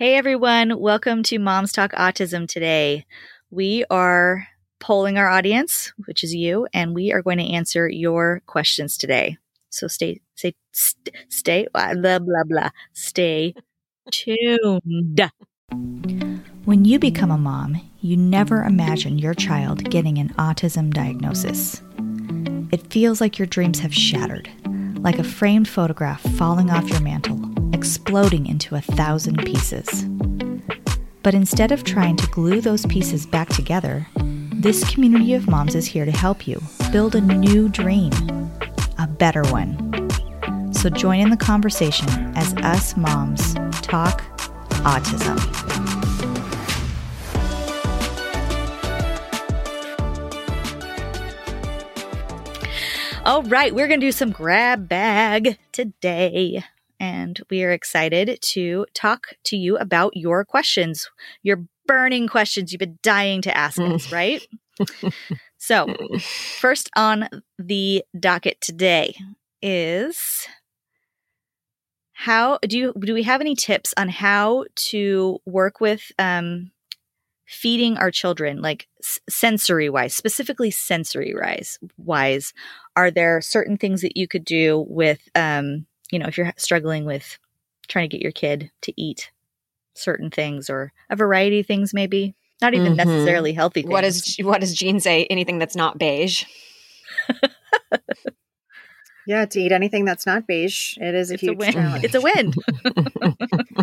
Hey everyone, welcome to Moms Talk Autism today. We are polling our audience, which is you, and we are going to answer your questions today. So stay, stay, st- stay, blah, blah, blah, stay tuned. When you become a mom, you never imagine your child getting an autism diagnosis. It feels like your dreams have shattered, like a framed photograph falling off your mantle exploding into a thousand pieces. But instead of trying to glue those pieces back together, this community of moms is here to help you build a new dream, a better one. So join in the conversation as us moms talk autism. All right, we're going to do some grab bag today and we are excited to talk to you about your questions, your burning questions you've been dying to ask us, right? so, first on the docket today is how do you do we have any tips on how to work with um, feeding our children like s- sensory wise specifically sensory wise wise are there certain things that you could do with um, you know, if you're struggling with trying to get your kid to eat certain things or a variety of things, maybe not even mm-hmm. necessarily healthy things. What does what does Jean say? Anything that's not beige. yeah, to eat anything that's not beige, it is a it's huge a win. challenge. It's a win.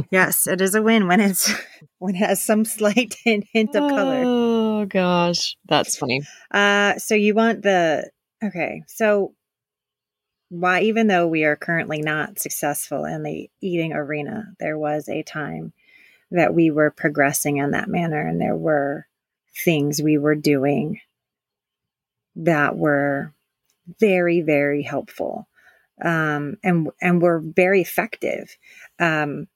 yes, it is a win when it's when it has some slight hint, hint of color. Oh gosh, that's funny. Uh, so you want the okay? So why even though we are currently not successful in the eating arena there was a time that we were progressing in that manner and there were things we were doing that were very very helpful um, and and were very effective. Um,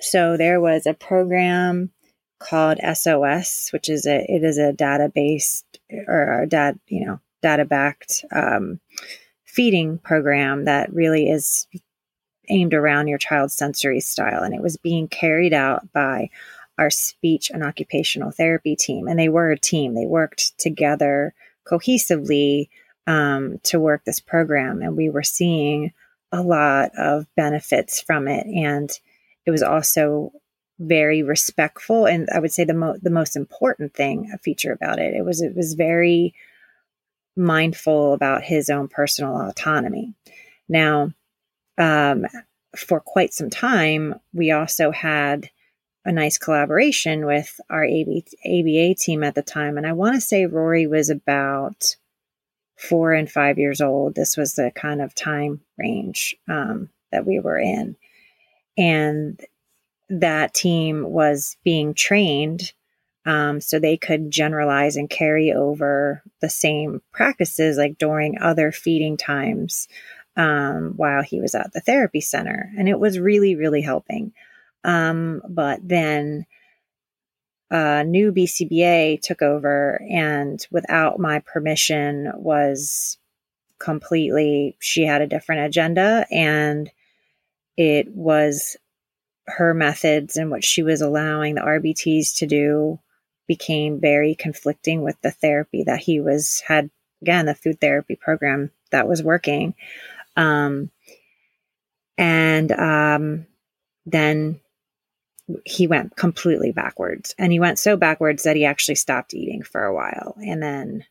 so there was a program called sos which is a it is a database or a data you know data backed um, feeding program that really is aimed around your child's sensory style. And it was being carried out by our speech and occupational therapy team. And they were a team, they worked together cohesively um, to work this program. And we were seeing a lot of benefits from it. And it was also very respectful. And I would say the, mo- the most important thing, a feature about it, it was, it was very mindful about his own personal autonomy. Now, um, for quite some time, we also had a nice collaboration with our AB, ABA team at the time. And I want to say Rory was about four and five years old. This was the kind of time range um, that we were in. And that team was being trained um, so they could generalize and carry over the same practices like during other feeding times um, while he was at the therapy center. And it was really, really helping. Um, but then a new BCBA took over and without my permission was completely, she had a different agenda and it was her methods and what she was allowing the RBTs to do became very conflicting with the therapy that he was had again the food therapy program that was working. Um, and um, then he went completely backwards. And he went so backwards that he actually stopped eating for a while. And then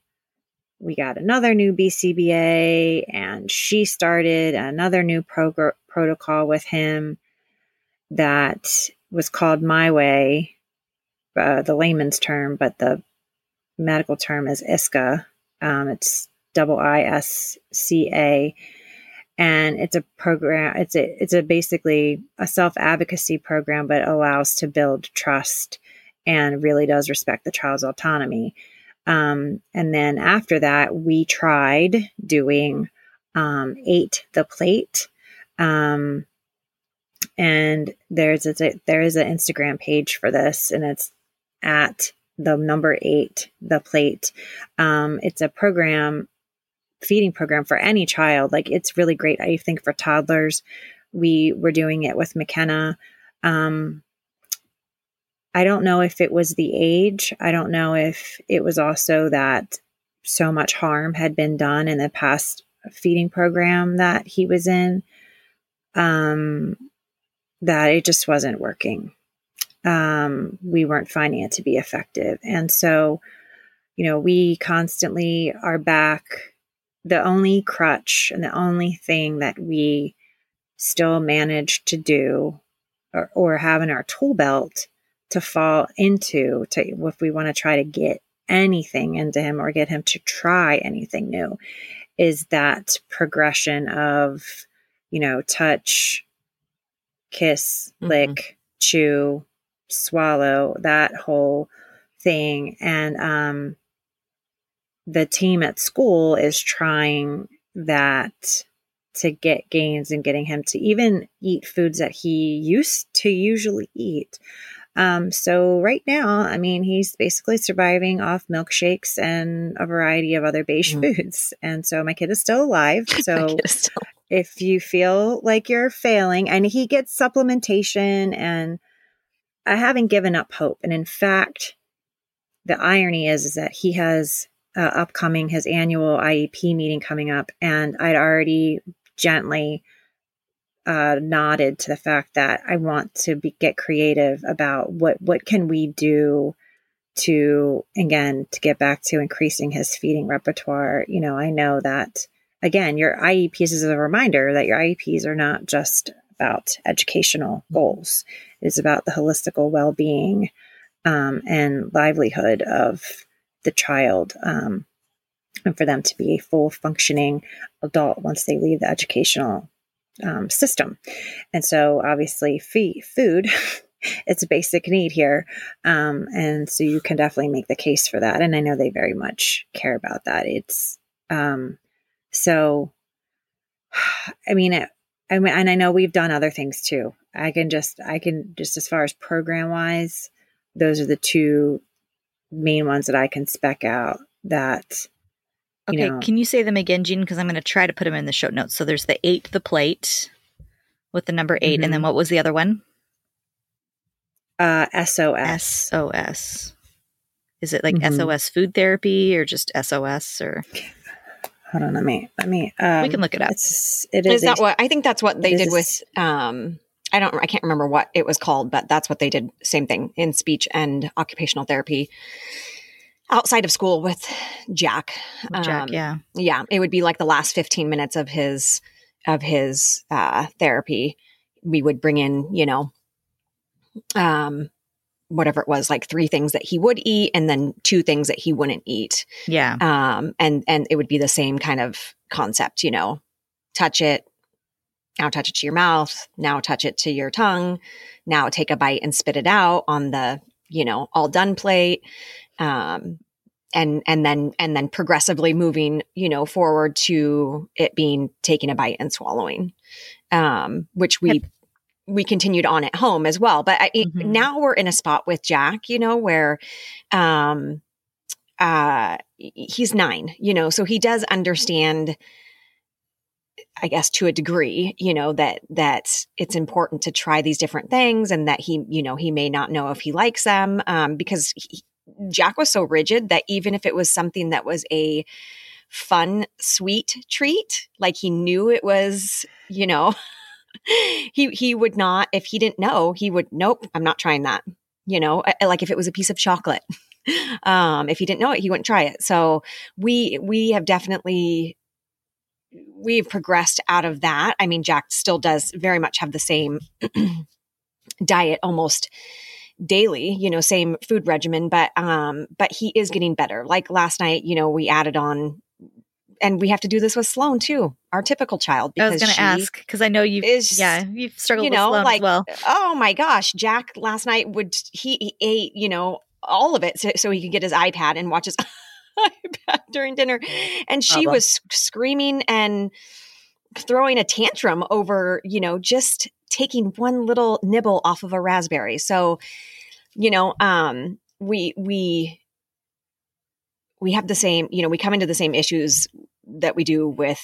we got another new bcba and she started another new prog- protocol with him that was called my way uh, the layman's term, but the medical term is ISCA. Um, it's double I S C A, and it's a program. It's a it's a basically a self advocacy program, but allows to build trust and really does respect the child's autonomy. Um, and then after that, we tried doing um, ate the plate. Um, and there's a, there is an Instagram page for this, and it's at the number eight, the plate. Um, it's a program, feeding program for any child. Like it's really great. I think for toddlers, we were doing it with McKenna. Um, I don't know if it was the age. I don't know if it was also that so much harm had been done in the past feeding program that he was in um, that it just wasn't working. Um, we weren't finding it to be effective. And so, you know, we constantly are back. The only crutch and the only thing that we still manage to do or, or have in our tool belt to fall into to if we want to try to get anything into him or get him to try anything new is that progression of you know touch kiss mm-hmm. lick chew swallow that whole thing and um the team at school is trying that to get gains and getting him to even eat foods that he used to usually eat um, so right now, I mean, he's basically surviving off milkshakes and a variety of other beige mm. foods. And so my kid is still alive. So still- if you feel like you're failing, and he gets supplementation, and I haven't given up hope. And in fact, the irony is, is that he has uh, upcoming his annual IEP meeting coming up, and I'd already gently uh, nodded to the fact that I want to be, get creative about what what can we do to again to get back to increasing his feeding repertoire. You know, I know that again, your IEPs is a reminder that your IEPs are not just about educational goals; it's about the holistical well being um, and livelihood of the child. Um, and for them to be a full functioning adult once they leave the educational um, system. And so, obviously, fee- food. it's a basic need here. Um, and so you can definitely make the case for that. And I know they very much care about that. It's um, so, I mean, it, I mean, and I know we've done other things too. I can just, I can just as far as program wise, those are the two main ones that I can spec out that Okay, know. can you say them again, Jean? Because I'm going to try to put them in the show notes. So there's the eight, the plate with the number 8 mm-hmm. and then mm-hmm. what was the other one? Uh, SOS. SOS. Is it like mm-hmm. SOS food therapy or just SOS or? Hold on, let me let me. Um, we can look it up. It's, it is, is that a, what I think? That's what they did with. Um, I don't. I can't remember what it was called, but that's what they did. Same thing in speech and occupational therapy outside of school with Jack. With Jack, um, yeah, yeah. It would be like the last fifteen minutes of his of his uh, therapy. We would bring in, you know, um, whatever it was, like three things that he would eat, and then two things that he wouldn't eat. Yeah. Um, and and it would be the same kind of concept, you know, touch it. Now touch it to your mouth. Now touch it to your tongue. Now take a bite and spit it out on the, you know, all done plate um, and and then and then progressively moving you know forward to it being taking a bite and swallowing um, which we yep. We continued on at home as well but I, mm-hmm. now we're in a spot with jack you know where um uh he's nine you know so he does understand I guess to a degree, you know, that that it's important to try these different things and that he, you know, he may not know if he likes them um, because he, Jack was so rigid that even if it was something that was a fun, sweet treat, like he knew it was, you know, he he would not if he didn't know, he would nope, I'm not trying that. You know, like if it was a piece of chocolate. um if he didn't know it, he wouldn't try it. So we we have definitely we've progressed out of that. I mean, Jack still does very much have the same diet almost daily, you know, same food regimen, but um, but he is getting better. Like last night, you know, we added on and we have to do this with Sloan too, our typical child. I was going to ask because I know you, is, yeah, you've struggled. You know, like, well. oh my gosh, Jack last night would he, he ate, you know, all of it so, so, he could get his iPad and watch his iPad during dinner, and she was screaming and throwing a tantrum over, you know, just taking one little nibble off of a raspberry. So, you know, um, we we we have the same, you know, we come into the same issues that we do with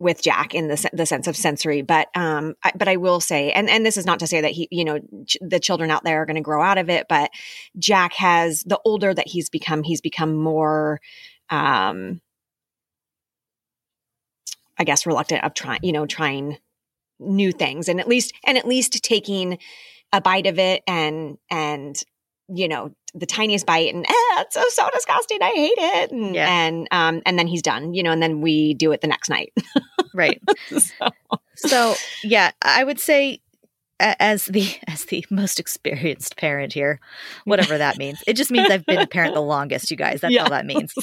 with Jack in the the sense of sensory, but um, I, but I will say, and and this is not to say that he, you know, ch- the children out there are going to grow out of it, but Jack has the older that he's become, he's become more, um, I guess, reluctant of trying, you know, trying new things, and at least and at least taking a bite of it and and you know the tiniest bite and eh, it's so so disgusting i hate it and Yeah. and um and then he's done you know and then we do it the next night Right. so, So yeah, I would say as the as the most experienced parent here, whatever that means. It just means I've been a parent the longest, you guys. That's Yeah. all that means.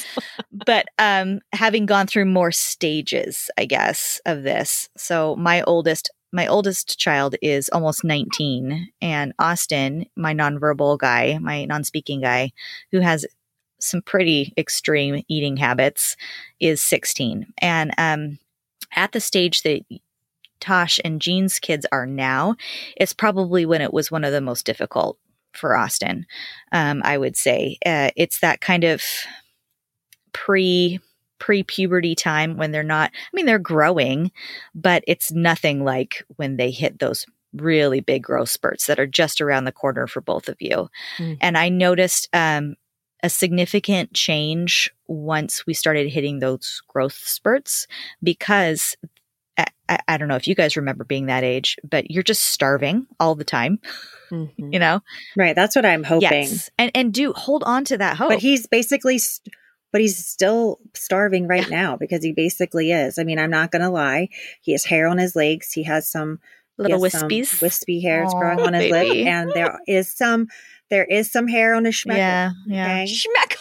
But um having gone through more stages, I guess, of this. So my oldest my oldest child is almost 19 and Austin, my nonverbal guy, my non-speaking guy who has some pretty extreme eating habits is 16. And um at the stage that Tosh and Jean's kids are now, it's probably when it was one of the most difficult for Austin. Um, I would say uh, it's that kind of pre pre puberty time when they're not. I mean, they're growing, but it's nothing like when they hit those really big growth spurts that are just around the corner for both of you. Mm. And I noticed um, a significant change once we started hitting those growth spurts because I, I, I don't know if you guys remember being that age, but you're just starving all the time, mhm. you know? Right. That's what I'm hoping. Yes. And and do hold on to that hope. But he's basically, st- but he's still starving right now because he basically is. I mean, I'm not going to lie. He has hair on his legs. He has some little has some wispy hairs Aw, growing on his lip, and there is some, there is some hair on his schmeckle. yeah, yeah. Okay? Schmeck.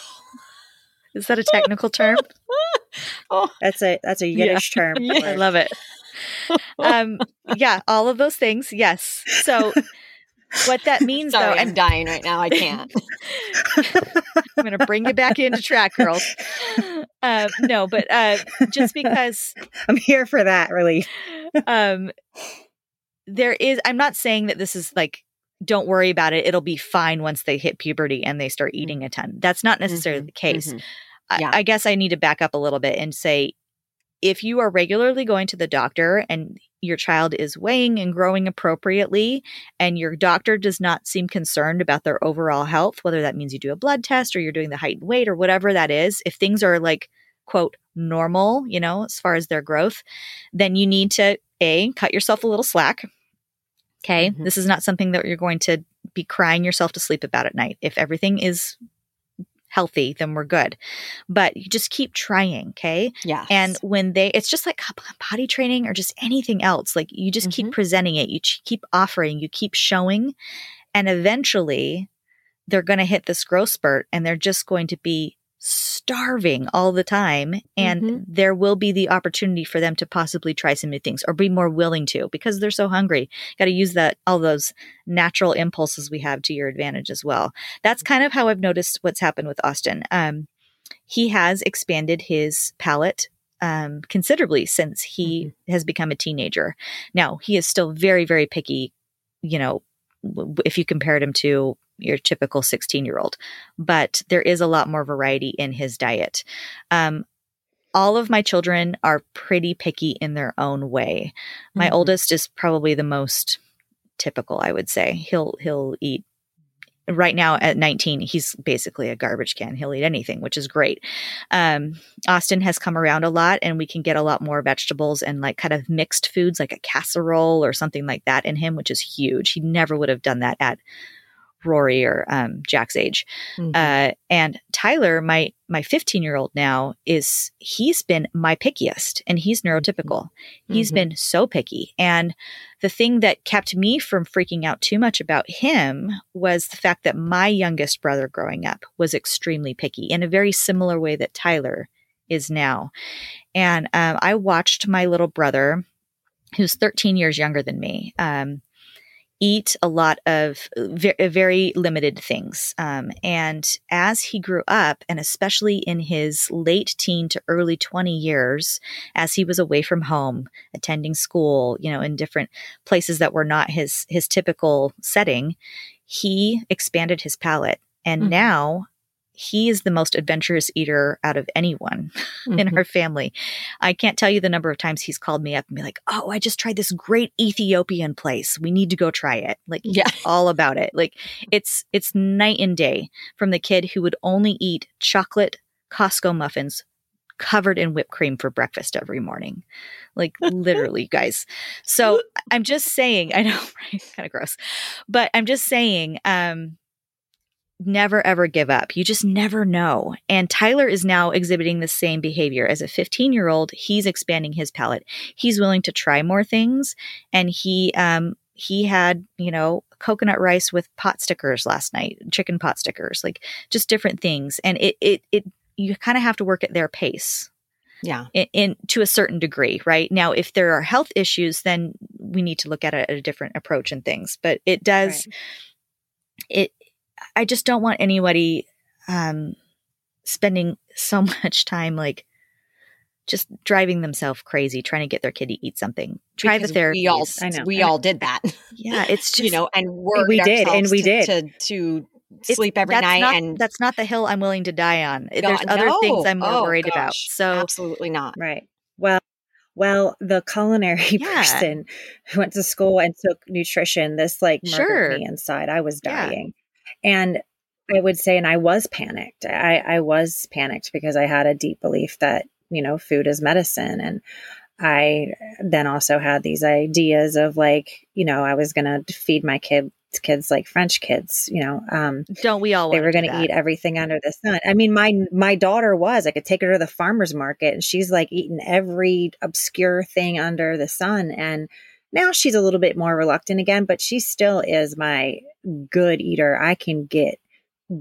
Is that a technical term? oh, That's a that's a Yeah. Yiddish term. Yeah. I love it. Um, yeah, all of those things. Yes. So what that means sorry, though, I'm and dying right now. I can't. I'm going to bring you back into track, girls. Um, no, but uh, just because I'm here for that relief. um, there is, I'm not saying that this is like, don't worry about it. It'll be fine once they hit puberty and they start eating a ton. That's not necessarily Mhm, the case. mhm. I- I, guess I need to back up a little bit and say if you are regularly going to the doctor and your child is weighing and growing appropriately and your doctor does not seem concerned about their overall health whether that means you do a blood test or you're doing the height and weight or whatever that is if things are like quote normal you know as far as their growth then you need to a cut yourself a little slack okay Mhm. this is not something that you're going to be crying yourself to sleep about at night if everything is healthy then we're good but you just keep trying okay Yeah. and when they it's just like potty training or just anything else like you just keep Mhm. presenting it you keep offering you keep showing and eventually they're going to hit this growth spurt and they're just going to be starving all the time and Mhm. there will be the opportunity for them to possibly try some new things or be more willing to because they're so hungry. Got to use that all those natural impulses we have to your advantage as well. That's kind of how i've noticed what's happened with austin. Um, he has expanded his palate um, considerably since he has become a teenager. Now he is still very very picky you know if you compared him to your typical 16 year old but there is a lot more variety in his diet. Um, all of my children are pretty picky in their own way. My Mhm. oldest is probably the most typical i would say. He'll he'll eat right now at 19 he's basically a garbage can. He'll eat anything which is great. Um, austin has come around a lot and we can get a lot more vegetables and like kind of mixed foods like a casserole or something like that in him which is huge. He never would have done that at rory or um, jack's age Mhm. uh, and Tyler, my my 15 year old now, is he's been my pickiest, and he's neurotypical. He's Mhm. been so picky, and the thing that kept me from freaking out too much about him was the fact that my youngest brother growing up was extremely picky in a very similar way that Tyler is now. And um, I watched my little brother, who's 13 years younger than me, um, eat a lot of ve- very limited things. Um, and as he grew up, and especially in his late teen to early 20 years, as he was away from home, attending school, you know, in different places that were not his his typical setting, he expanded his palate. And Mhm. now he is the most adventurous eater out of anyone mm-hmm. in our family. I can't tell you the number of times he's called me up and be like, "Oh, I just tried this great Ethiopian place. We need to go try it." Like, yeah, all about it. Like, it's it's night and day from the kid who would only eat chocolate Costco muffins covered in whipped cream for breakfast every morning. Like literally, guys. So I'm just saying, I know, right? Kind of gross. But I'm just saying, um, never ever give up. You just never know. And Tyler is now exhibiting the same behavior. As a 15 year old, he's expanding his palate. He's willing to try more things. And he, um, he had, you know, coconut rice with pot stickers last night, chicken pot stickers, like just different things. And it, it, it, you kind of have to work at their pace. Yeah. In, in, to a certain degree, right? Now, if there are health issues, then we need to look at a, a different approach and things. But it does, right. it, I just don't want anybody um, spending so much time like just driving themselves crazy trying to get their kid to eat something. Try because the therapy. We all, I know. we all did that. Yeah, it's just you know, and we did, and we to, did to, to sleep every night. Not, and that's not the hill I'm willing to die on. God, There's other no. things I'm more oh, worried gosh, about. So absolutely not. Right. Well, well, the culinary yeah. person who went to school and took nutrition, this like sure. me inside. I was dying. Yeah. And I would say, and I was panicked. I, I was panicked because I had a deep belief that, you know, food is medicine. And I then also had these ideas of like, you know, I was going to feed my kid kids like French kids, you know. Um, Don't we all? They were going to eat everything under the sun. I mean, my my daughter was. I could take her to the farmers market, and she's like eating every obscure thing under the sun. And now she's a little bit more reluctant again, but she still is my good eater. I can get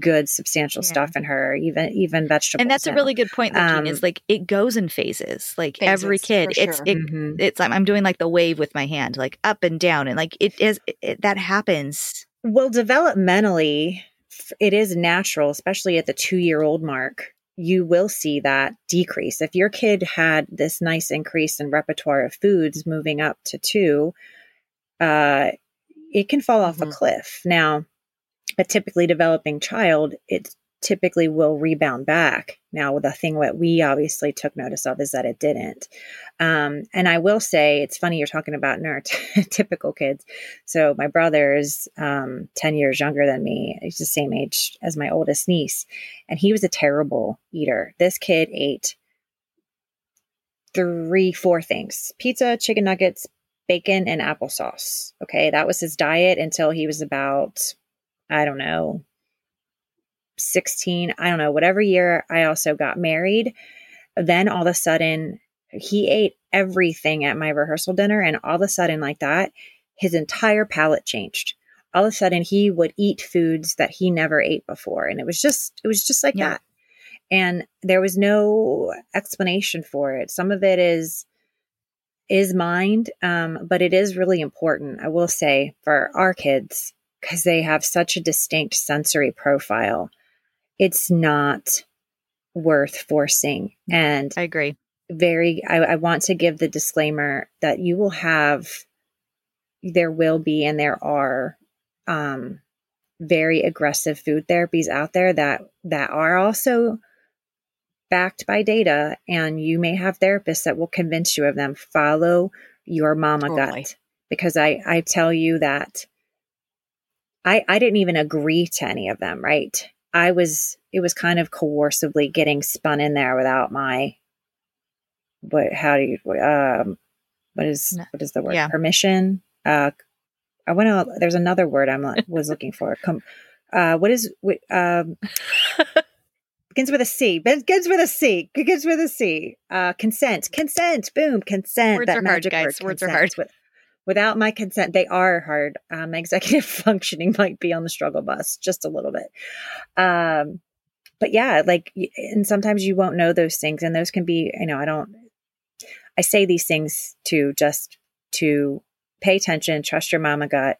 good substantial yeah. stuff in her even even vegetables and that's now. a really good point that um, is like it goes in phases like phases, every kid it's it, mm-hmm. it's I'm, doing like the wave with my hand like up and down and like it is it, that happens well developmentally it is natural especially at the two year old mark you will see that decrease if your kid had this nice increase in repertoire of foods moving up to two uh it can fall off mm-hmm. a cliff now a typically developing child, it typically will rebound back. Now, the thing that we obviously took notice of is that it didn't. Um, and I will say, it's funny you're talking about neurotypical kids. So, my brother is um, 10 years younger than me. He's the same age as my oldest niece. And he was a terrible eater. This kid ate three, four things pizza, chicken nuggets, bacon, and applesauce. Okay. That was his diet until he was about I don't know, 16, I don't know, whatever year I also got married. Then all of a sudden, he ate everything at my rehearsal dinner. And all of a sudden, like that, his entire palate changed. All of a sudden, he would eat foods that he never ate before. And it was just, it was just like yeah. that. And there was no explanation for it. Some of it is, is mind, um, but it is really important, I will say, for our kids because they have such a distinct sensory profile. It's not worth forcing. And I agree. Very, I, I want to give the disclaimer that you will have, there will be, and there are, um, very aggressive food therapies out there that that are also backed by data and you may have therapists that will convince you of them follow your mama gut because i i tell you that I, I didn't even agree to any of them, right? I was, it was kind of coercively getting spun in there without my, what, how do you, um, what is, what is the word? Yeah. Permission? Uh, I went to, there's another word I'm was looking for. Come, uh, what is, what, um, begins with a C. Begins with a C. Begins with a C. Uh, consent. Consent. Boom. Consent. Words that are magic hard, guys. Word, Words are hard. With, without my consent, they are hard. Um, executive functioning might be on the struggle bus just a little bit. Um, but yeah, like, and sometimes you won't know those things, and those can be, you know, I don't, I say these things to just to pay attention, trust your mama gut.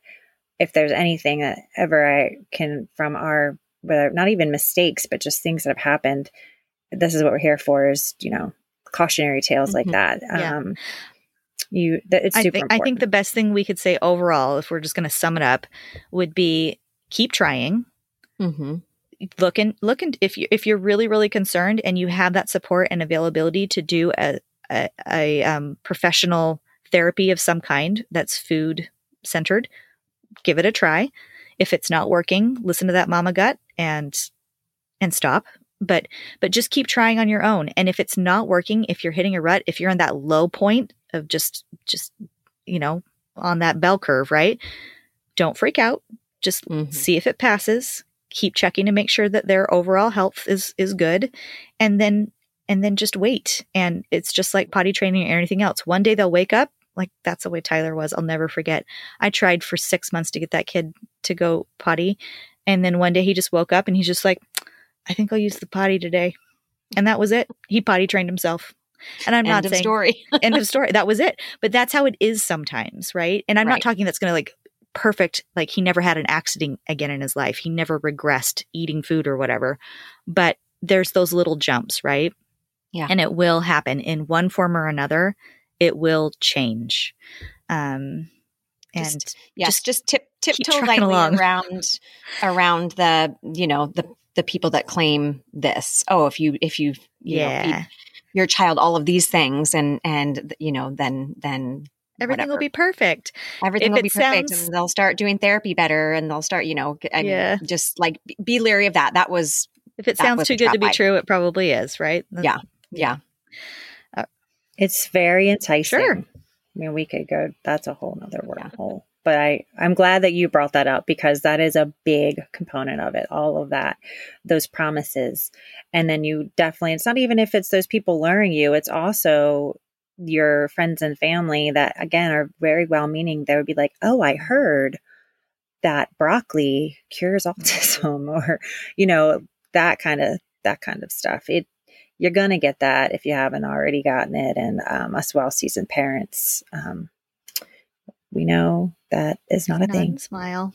If there's anything that ever I can from our, whether not even mistakes, but just things that have happened, this is what we're here for is, you know, cautionary tales mm-hmm. like that. Yeah. Um, you that it's super I think, important. I think the best thing we could say overall, if we're just going to sum it up, would be keep trying. Mm-hmm. look in look in, if you if you're really really concerned and you have that support and availability to do a a, a um, professional therapy of some kind that's food centered, give it a try. If it's not working, listen to that mama gut and and stop. But but just keep trying on your own. And if it's not working, if you're hitting a rut, if you're in that low point of just just you know on that bell curve, right? Don't freak out. Just mm-hmm. see if it passes. Keep checking to make sure that their overall health is is good, and then and then just wait. And it's just like potty training or anything else. One day they'll wake up like that's the way Tyler was. I'll never forget. I tried for six months to get that kid to go potty. And then one day he just woke up and he's just like, I think I'll use the potty today. And that was it. He potty trained himself. And I'm end not of saying story. end of story. That was it. But that's how it is sometimes, right? And I'm Right. not talking that's going to like perfect, like he never had an accident again in his life. He never regressed eating food or whatever. But there's those little jumps, right? Yeah. And it will happen in one form or another. It will change. Um, and Just- Yes, just, tip tiptoe lightly along. around around the you know the the people that claim this. Oh, if you if you you know, feed yeah, your child all of these things and and you know then then everything will be perfect. everything if will be perfect sounds- and they'll start doing therapy better and they'll start you know I mean, Yeah. just like be- be leery of that. That was If it sounds too good to be true, it probably is, right? Yeah. yeah uh, It's very enticing. Sure. I mean, we could go. That's a whole nother Yeah. But I, I'm glad that you brought that up because that is a big component of it. All of that, those promises, and then you definitely. It's not even if it's those people luring you. It's also your friends and family that again are very well meaning. They would be like, "Oh, I heard that broccoli cures autism," or you know that kind of that kind of stuff. It you're to get that if you haven't already gotten it. And um, us well seasoned parents, um, we know that is not a Nod thing. and smile.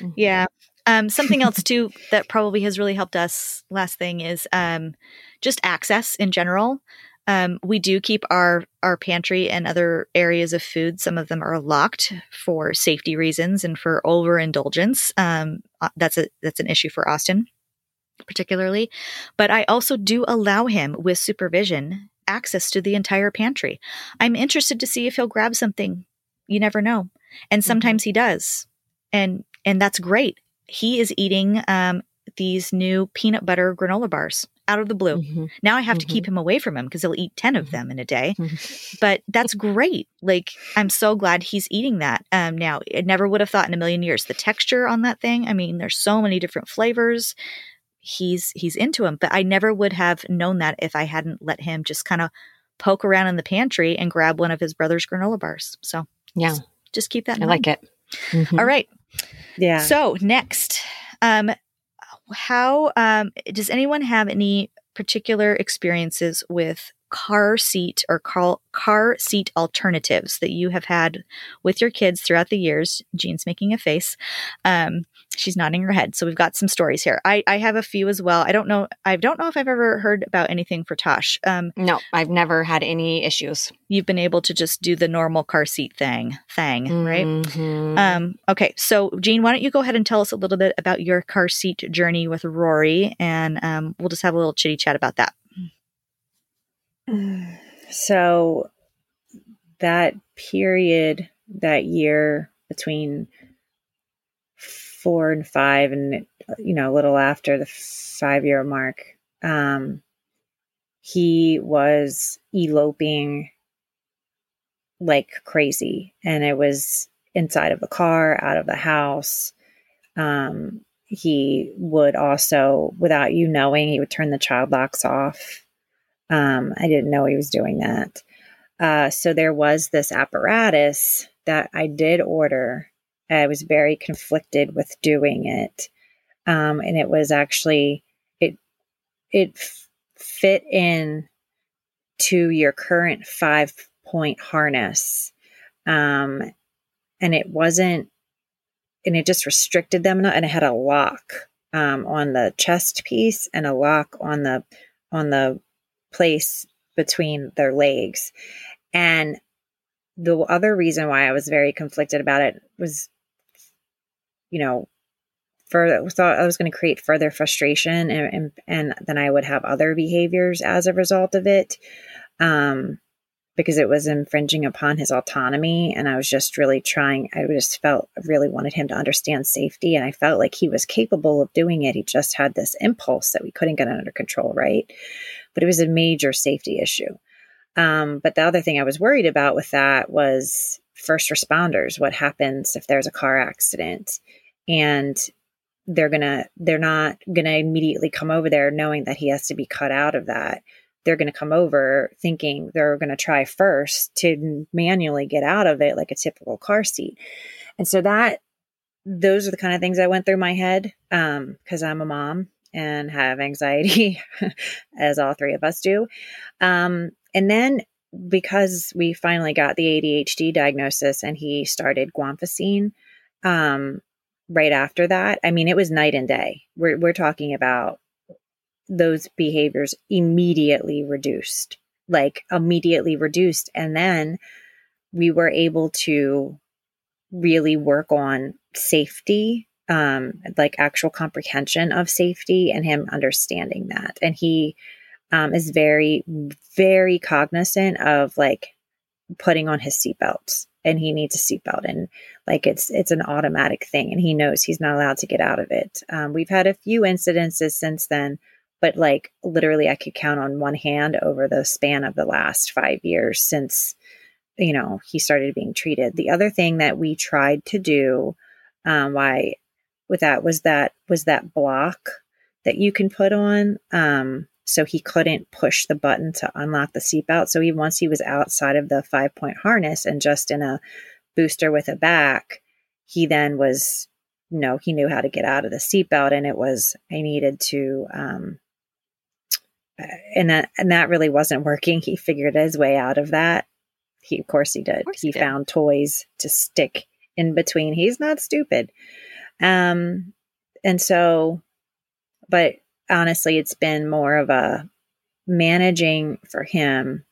Mhm. Yeah. Um, something else too that probably has really helped us. Last thing is um, just access in general. Um, we do keep our our pantry and other areas of food. Some of them are locked for safety reasons and for overindulgence. Um, uh, that's a that's an issue for Austin, particularly. But I also do allow him with supervision access to the entire pantry. I'm interested to see if he'll grab something. You never know, and sometimes he does, and and that's great. He is eating um, these new peanut butter granola bars out of the blue. Mhm. Now I have to keep him away from him because he'll eat 10 of Mhm. them in a day. But that's great. Like, I'm so glad he's eating that. Um, now, I never would have thought in a million years the texture on that thing. I mean, there's so many different flavors. He's he's into them, but I never would have known that if I hadn't let him just kind of poke around in the pantry and grab one of his brother's granola bars. So yeah just keep that in I mind. like it Mhm. All right. Yeah. So next, um, how um, does anyone have any particular experiences with car seat or car car seat alternatives that you have had with your kids throughout the years? Jean's making a face. Um, she's nodding her head. So we've got some stories here. I, I have a few as well. I don't know. I don't know if I've ever heard about anything for Tosh. Um, no I've never had any issues you've been able to just do the normal car seat thing, thing, right? Mhm. Um, okay, so Jean, why don't you go ahead and tell us a little bit about your car seat journey with Rory, and um, we'll just have a little chitty chat about that. So that period, that year between four and five, and you know, a little after the five year mark, um, he was eloping like crazy, and it was inside of the car, out of the house. Um, he would also, without you knowing, he would turn the child locks off. Um, I didn't know he was doing that. Uh, so there was this apparatus that I did order. I was very conflicted with doing it, um, and it was actually it it fit in to your current five point harness, um, and it wasn't, and it just restricted them, and it had a lock um, on the chest piece and a lock on the on the place between their legs. And the other reason why I was very conflicted about it was, you know, further thought I was going to create further frustration and, and and then I would have other behaviors as a result of it. Um because it was infringing upon his autonomy and I was just really trying I just felt I really wanted him to understand safety and I felt like he was capable of doing it. He just had this impulse that we couldn't get under control, right? But it was a major safety issue. Um, but the other thing I was worried about with that was first responders. What happens if there's a car accident? And they're gonna they're not gonna immediately come over there knowing that he has to be cut out of that they're to come over thinking they're to try first to manually get out of it like a typical car seat and so that those are the kind of things that went through my head because um, i'm a mom and have anxiety as all three of us do um, and then because we finally got the adhd diagnosis and he started guanfacine um, right after that, I mean, it was night and day. We're, we're talking about those behaviors immediately reduced, like immediately reduced. And then we were able to really work on safety, um, like actual comprehension of safety and him understanding that. And he um, is very, very cognizant of like putting on his seatbelt and he needs a seatbelt and like it's it's an automatic thing and he knows he's not allowed to get out of it. Um, we've had a few incidences since then but like literally i could count on one hand over the span of the last five years since you know he started being treated. The other thing that we tried to do um, why with that was that was that block that you can put on um, so he couldn't push the button to unlock the seatbelt. So he once he was outside of the five point harness and just in a booster with a back, he then was you know he knew how to get out of the seatbelt, and it was I needed to. Um, and that and that really wasn't working. He figured his way out of that. He, of course, he did. Course he, he did. found toys to stick in between. He's not stupid. Um, and so, but honestly, it's been more of a managing for him.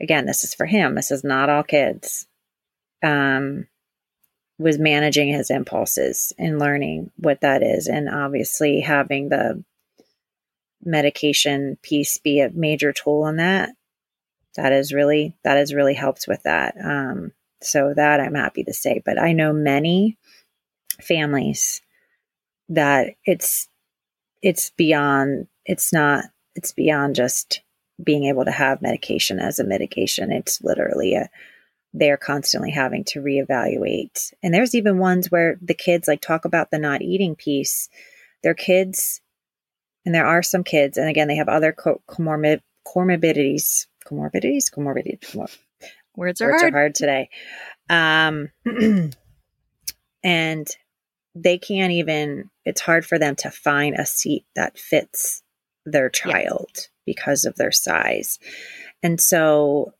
Again, this is for him. This is not all kids. Um, was managing his impulses and learning what that is, and obviously having the medication piece be a major tool in that. That is really that has really helped with that. Um, so that I'm happy to say. But I know many families that it's it's beyond it's not it's beyond just being able to have medication as a mitigation it's literally a they're constantly having to reevaluate. And there's even ones where the kids like talk about the not eating piece. Their kids and there are some kids and again they have other co- comorbid comorbidities comorbidities comorbidities comor- words are words hard. are hard today. Um and they can't even it's hard for them to find a seat that fits their child yeah. because of their size. And so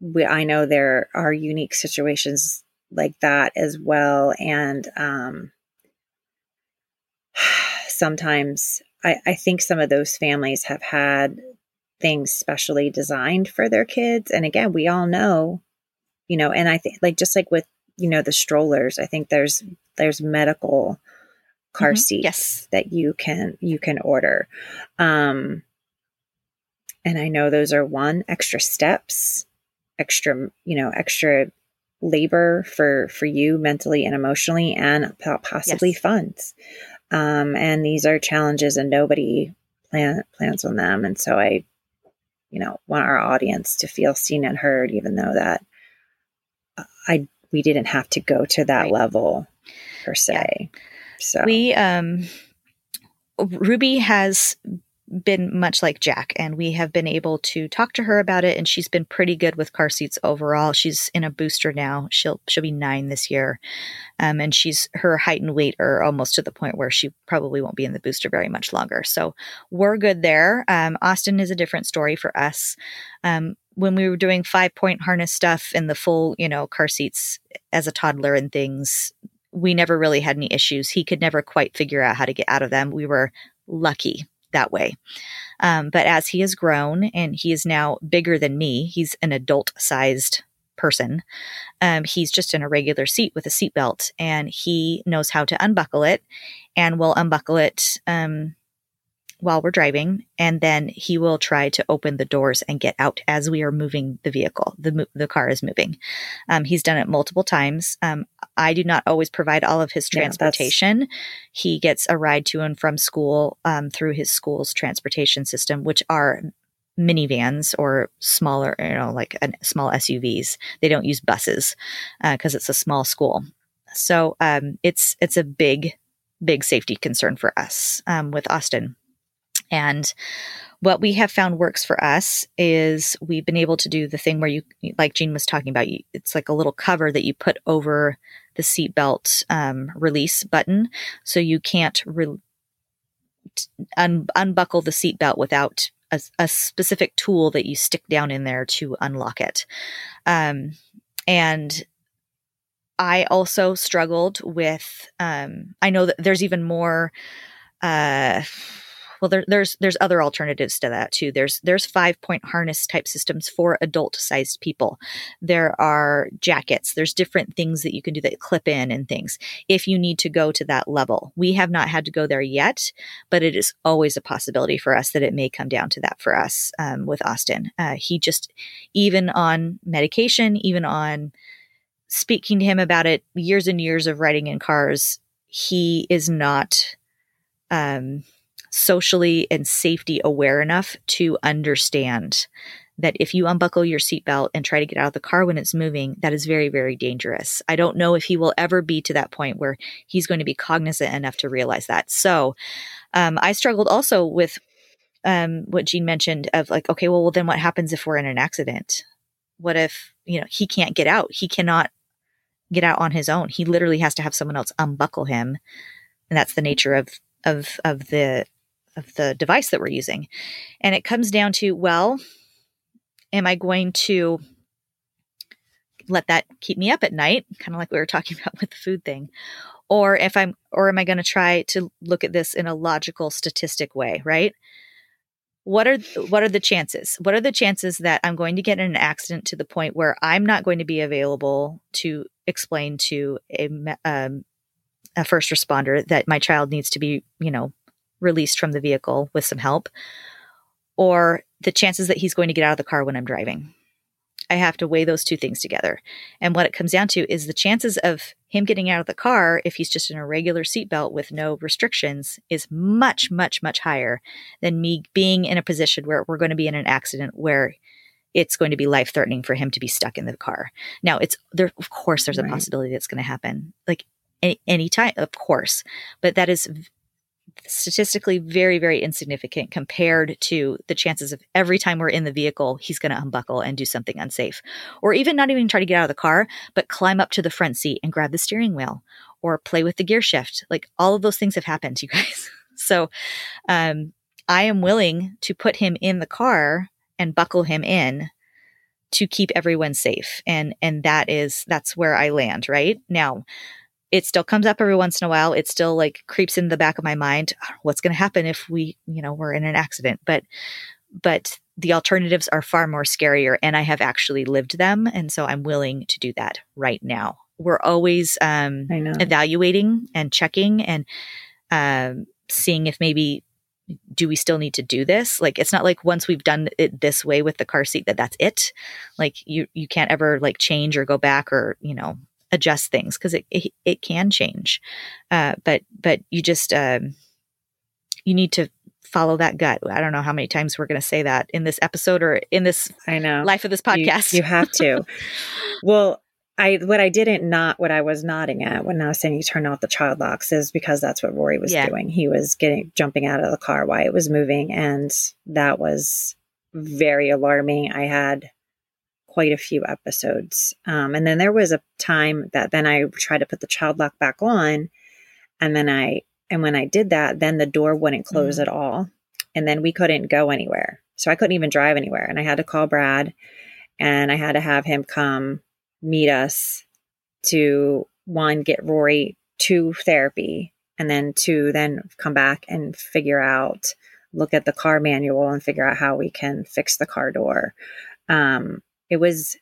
we i know there are unique situations like that as well. And um sometimes I, I think some of those families have had things specially designed for their kids. And again we all know you know and i think like just like with you know the strollers i think there's there's medical car mm-hmm. seats yes. that you can you can order um and i know those are one extra steps extra you know extra labor for for you mentally and emotionally and possibly yes. funds um and these are challenges and nobody plan plans on them and so i you know want our audience to feel seen and heard even though that i we didn't have to go to that right. level per se. Yeah. So we um Ruby has been much like Jack, and we have been able to talk to her about it, and she's been pretty good with car seats overall. She's in a booster now; she'll she'll be nine this year, um, and she's her height and weight are almost to the point where she probably won't be in the booster very much longer. So we're good there. Um, Austin is a different story for us. Um, when we were doing five point harness stuff and the full, you know, car seats as a toddler and things, we never really had any issues. He could never quite figure out how to get out of them. We were lucky that way. Um, but as he has grown and he is now bigger than me, he's an adult sized person. um, he's just in a regular seat with a seatbelt and he knows how to unbuckle it and will unbuckle it um, while we're driving and then he will try to open the doors and get out as we are moving the vehicle the, the car is moving. Um, he's done it multiple times. Um, i do not always provide all of his transportation. Yeah, he gets a ride to and from school um, through his school's transportation system which are minivans or smaller you know like a, small suvs they don't use buses because uh, it's a small school. So um, it's it's a big big safety concern for us um, with austin and what we have found works for us is we've been able to do the thing where you, like Jean was talking about, it's like a little cover that you put over the seatbelt um, release button, so you can't re- un- unbuckle the seatbelt without a, a, specific tool that you stick down in there to unlock it. Um, and I also struggled with. Um, I know that there's even more. Uh, well there, there's there's other alternatives to that too. There's there's five point harness type systems for adult sized people. There are jackets. There's different things that you can do that clip in and things if you need to go to that level. We have not had to go there yet but it is always a possibility for us that it may come down to that for us um, with austin. Uh, he just even on medication even on speaking to him about it years and years of riding in cars he is not um socially and safety aware enough to understand that if you unbuckle your seatbelt and try to get out of the car when it's moving, that is very, very dangerous. I don't know if he will ever be to that point where he's going to be cognizant enough to realize that. So um, I struggled also with um, what Jean mentioned of like, okay, well, well, then what happens if we're in an accident? What if, you know, he can't get out? He cannot get out on his own. He literally has to have someone else unbuckle him. And that's the nature of of of the of the device that we're using. And it comes down to, well, am I going to let that keep me up at night, kind of like we were talking about with the food thing? Or if I'm or am I going to try to look at this in a logical statistic way, right? What are what are the chances? What are the chances that I'm going to get in an accident to the point where I'm not going to be available to explain to a um, a first responder that my child needs to be, you know, released from the vehicle with some help, or the chances that he's going to get out of the car when I'm driving. I have to weigh those two things together. And what it comes down to is the chances of him getting out of the car, if he's just in a regular seatbelt with no restrictions, is much, much, much higher than me being in a position where we're going to be in an accident where it's going to be life threatening for him to be stuck in the car. Now, it's there, of course, there's a right. possibility that's going to happen. Like any, any time, of course, but that is statistically very, very insignificant compared to the chances of every time we're in the vehicle, he's going to unbuckle and do something unsafe. Or even not even try to get out of the car, but climb up to the front seat and grab the steering wheel or play with the gear shift. Like all of those things have happened, you guys. so um, I am willing to put him in the car and buckle him in to keep everyone safe and and that is that's where i land right now it still comes up every once in a while. It still like creeps in the back of my mind. What's going to happen if we, you know, we're in an accident? But, but the alternatives are far more scarier and I have actually lived them. And so I'm willing to do that right now. We're always um, evaluating and checking and um, seeing if maybe do we still need to do this like it's not like once we've done it this way with the car seat that that's it like you you can't ever like change or go back or you know adjust things because it, it, it can change. Uh, but but you just um, you need to follow that gut. I don't know how many times we're going to say that in this episode or in this I know life of this podcast. You, you have to. well, I what I didn't not what I was nodding at when I was saying you turn off the child locks is because that's what Rory was yeah. doing. He was getting jumping out of the car while it was moving, and that was very alarming. I had quite a few episodes. Um, and then there was a time that then I tried to put the child lock back on. And then I, and when I did that, then the door wouldn't close mm-hmm. at all. And then we couldn't go anywhere. So I couldn't even drive anywhere. And I had to call Brad and I had to have him come meet us to one, get Rory to therapy and then to then come back and figure out look at the car manual and figure out how we can fix the car door um, it was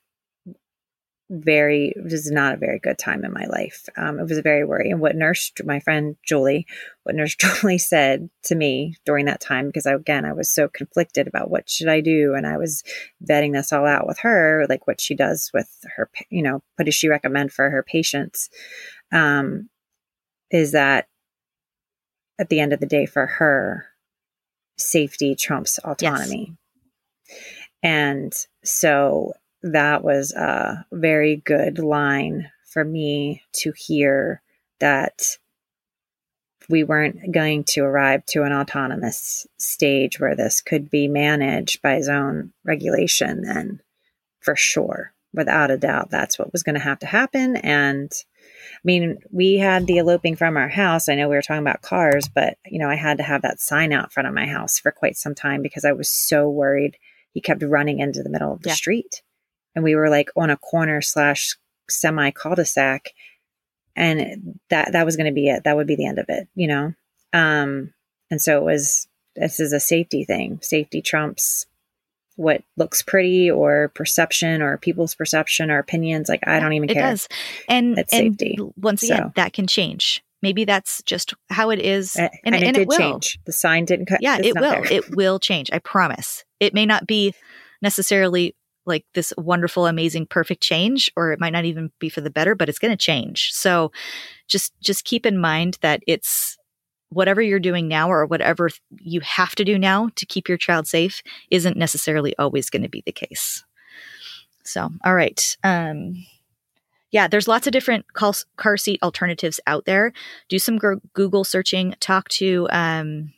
very it was not a very good time in my life. Um, it was very worry. And what nurse, my friend Julie, what nurse Julie said to me during that time, because I, again I was so conflicted about what should I do, and I was vetting this all out with her, like what she does with her, you know, what does she recommend for her patients, um, is that at the end of the day for her, safety trumps autonomy. Yes. And so that was a very good line for me to hear that we weren't going to arrive to an autonomous stage where this could be managed by zone regulation. Then for sure without a doubt that's what was going to have to happen. And i mean we had the eloping from our house. I know we were talking about cars but you know i had to have that sign out front of my house for quite some time because i was so worried he kept running into the middle of the yeah. street. And we were like on a corner slash semi cul-de-sac. And that that was going to be it. That would be the end of it you know? Um and so it was this is a safety thing. Safety trumps what looks pretty or perception or people's perception or opinions. Like i don't even care. it does. And it's and safety. once again so. that can change. Maybe that's just how it is and, and, and it, it will. change. The sign didn't cut. Yeah it will. there. it will change i promise it may not be necessarily like this wonderful, amazing, perfect change, or it might not even be for the better, but it's going to change. So just, just keep in mind that it's whatever you're doing now or whatever you have to do now to keep your child safe isn't necessarily always going to be the case. So, all right. Um, yeah, there's lots of different car seat alternatives out there. Do some Google searching, talk to, um,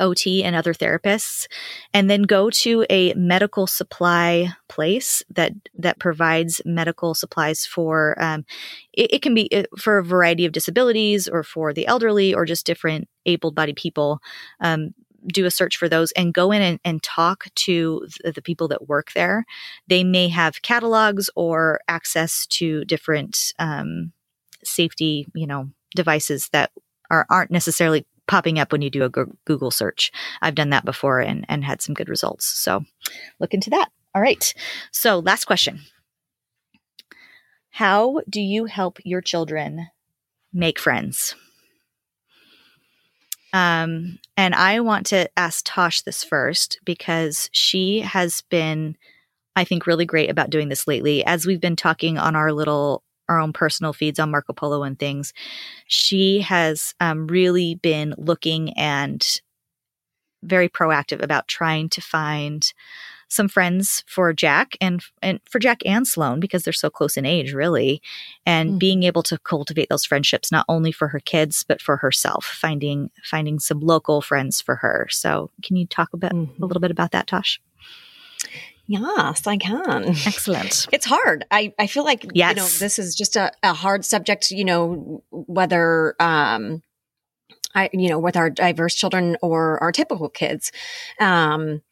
OT and other therapists, and then go to a medical supply place that that provides medical supplies for. Um, it, it, can be uh, for a variety of disabilities, or for the elderly, or just different able-bodied people. Um, do a search for those and go in and, and talk to th- the people that work there. They may have catalogs or access to different um, safety, you know, devices that are aren't necessarily popping up when you do a Google search. I've done that before and, and had some good results. So look into that. All right. So, last question How do you help your children make friends? Um, and I want to ask Tosh this first because she has been, I think, really great about doing this lately. As we've been talking on our little our own personal feeds on Marco Polo and things, she has um, really been looking and very proactive about trying to find some friends for Jack and and for Jack and Sloan because they're so close in age, really, and mm-hmm. being able to cultivate those friendships not only for her kids but for herself, finding finding some local friends for her. So, can you talk about mm-hmm. a little bit about that, Tosh? Yes, I can. Excellent. It's hard. I, I feel like yes. you know this is just a, a hard subject, you know, whether um I you know, with our diverse children or our typical kids. Um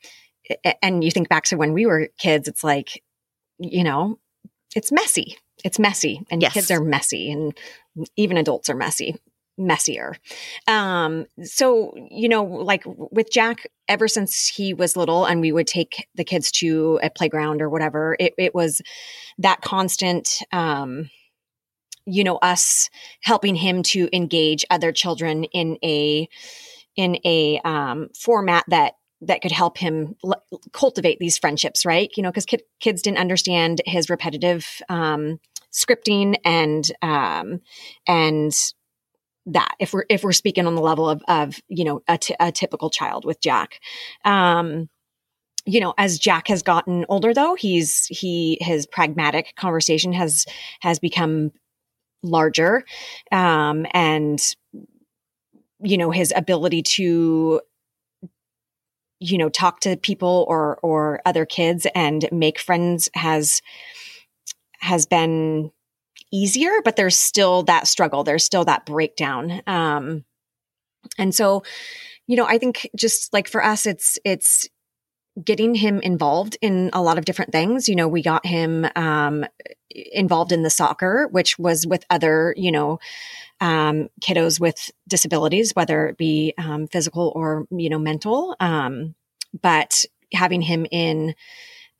and you think back to when we were kids, it's like, you know, it's messy. It's messy. And yes. kids are messy and even adults are messy messier. Um, so, you know, like with Jack, ever since he was little and we would take the kids to a playground or whatever, it, it was that constant, um, you know, us helping him to engage other children in a, in a, um, format that that could help him l- cultivate these friendships, right? You know, because kid- kids didn't understand his repetitive um, scripting and um, and that if we're if we're speaking on the level of of you know a, t- a typical child with Jack. Um, you know, as Jack has gotten older, though, he's he his pragmatic conversation has has become larger, um, and you know his ability to you know talk to people or or other kids and make friends has has been easier, but there's still that struggle. There's still that breakdown. Um, and so, you know, I think just like for us, it's, it's, getting him involved in a lot of different things. You know, we got him um, involved in the soccer, which was with other, you know, um, kiddos with disabilities, whether it be um, physical or, you know, mental. Um, but having him in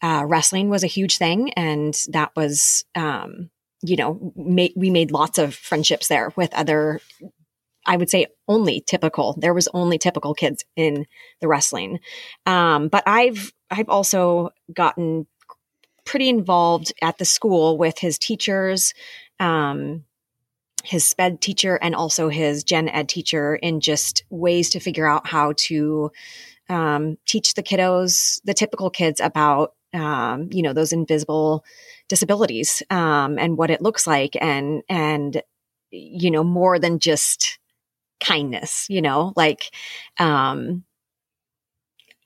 uh, wrestling was a huge thing. And that was, um, you know, we made lots of friendships there with other, I would say only typical. There was only typical kids in the wrestling. Um, but I've, I've also gotten pretty involved at the school with his teachers, um, his sped teacher and also his gen ed teacher in just ways to figure out how to um, teach the kiddos, the typical kids about, um, you know, those invisible disabilities um, and what it looks like and, and, you know, more than just kindness, you know, like, um,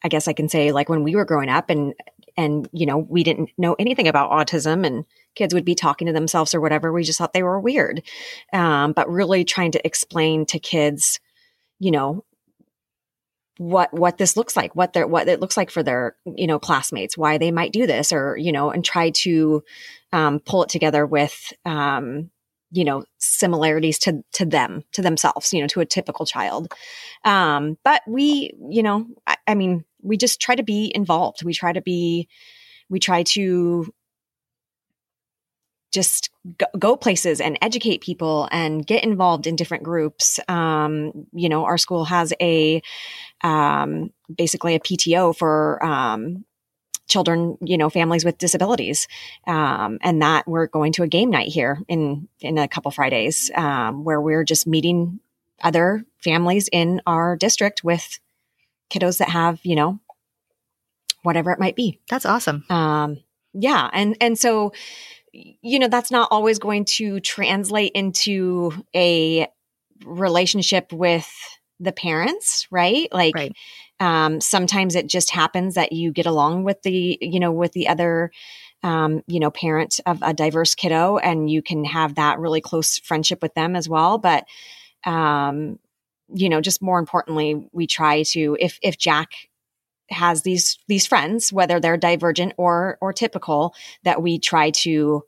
I guess I can say like when we were growing up and, and, you know, we didn't know anything about autism and kids would be talking to themselves or whatever. We just thought they were weird. Um, but really trying to explain to kids, you know, what what this looks like, what their what it looks like for their you know classmates, why they might do this, or you know, and try to um, pull it together with um, you know similarities to to them to themselves, you know, to a typical child. Um, but we, you know, I, I mean, we just try to be involved. We try to be, we try to just go, go, places and educate people and get involved in different groups. Um, you know, our school has a um, basically a PTO for um, children, you know, families with disabilities, um, and that we're going to a game night here in in a couple Fridays um, where we're just meeting other families in our district with kiddos that have, you know, whatever it might be. That's awesome. Um, yeah, and and so you know, that's not always going to translate into a relationship with the parents, right? Like, right. Um, sometimes it just happens that you get along with the, you know, with the other, um, you know, parent of a diverse kiddo and you can have that really close friendship with them as well. But, um, you know, just more importantly, we try to, if, if Jack has these these friends whether they're divergent or or typical that we try to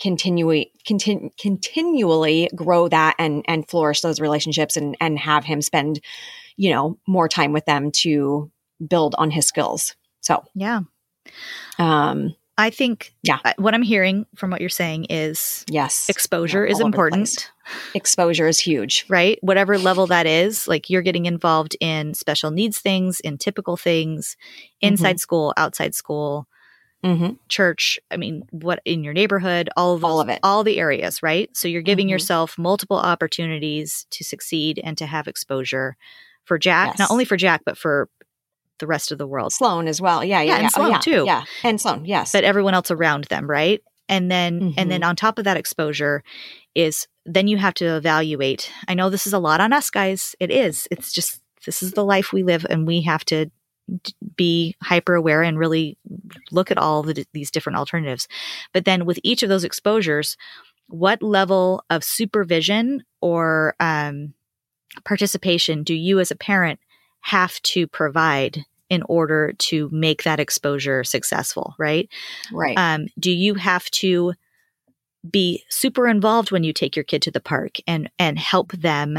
continue, continu- continually grow that and and flourish those relationships and and have him spend you know more time with them to build on his skills. So yeah. um I think yeah. what I'm hearing from what you're saying is yes, exposure is important. Exposure is huge, right? Whatever level that is, like you're getting involved in special needs things, in typical things, inside mm-hmm. school, outside school, mm-hmm. church. I mean, what in your neighborhood, all of all of it, all the areas, right? So you're giving mm-hmm. yourself multiple opportunities to succeed and to have exposure for Jack, yes. not only for Jack, but for the rest of the world. Sloan as well. Yeah, yeah, yeah. And Sloan oh, yeah, too. Yeah. And Sloan, yes. But everyone else around them, right? And then mm-hmm. and then mm-hmm. on top of that exposure is then you have to evaluate. I know this is a lot on us guys. It is. It's just this is the life we live and we have to be hyper aware and really look at all the, these different alternatives. But then with each of those exposures, what level of supervision or um, participation do you as a parent have to provide in order to make that exposure successful, right? Right. Um, do you have to be super involved when you take your kid to the park and and help them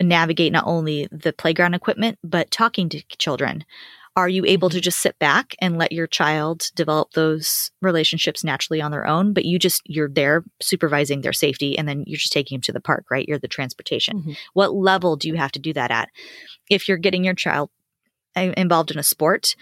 navigate not only the playground equipment but talking to children? Are you able to just sit back and let your child develop those relationships naturally on their own? But you just, you're there supervising their safety and then you're just taking them to the park, right? You're the transportation. Mm-hmm. What level do you have to do that at? If you're getting your child uh, involved in a sport,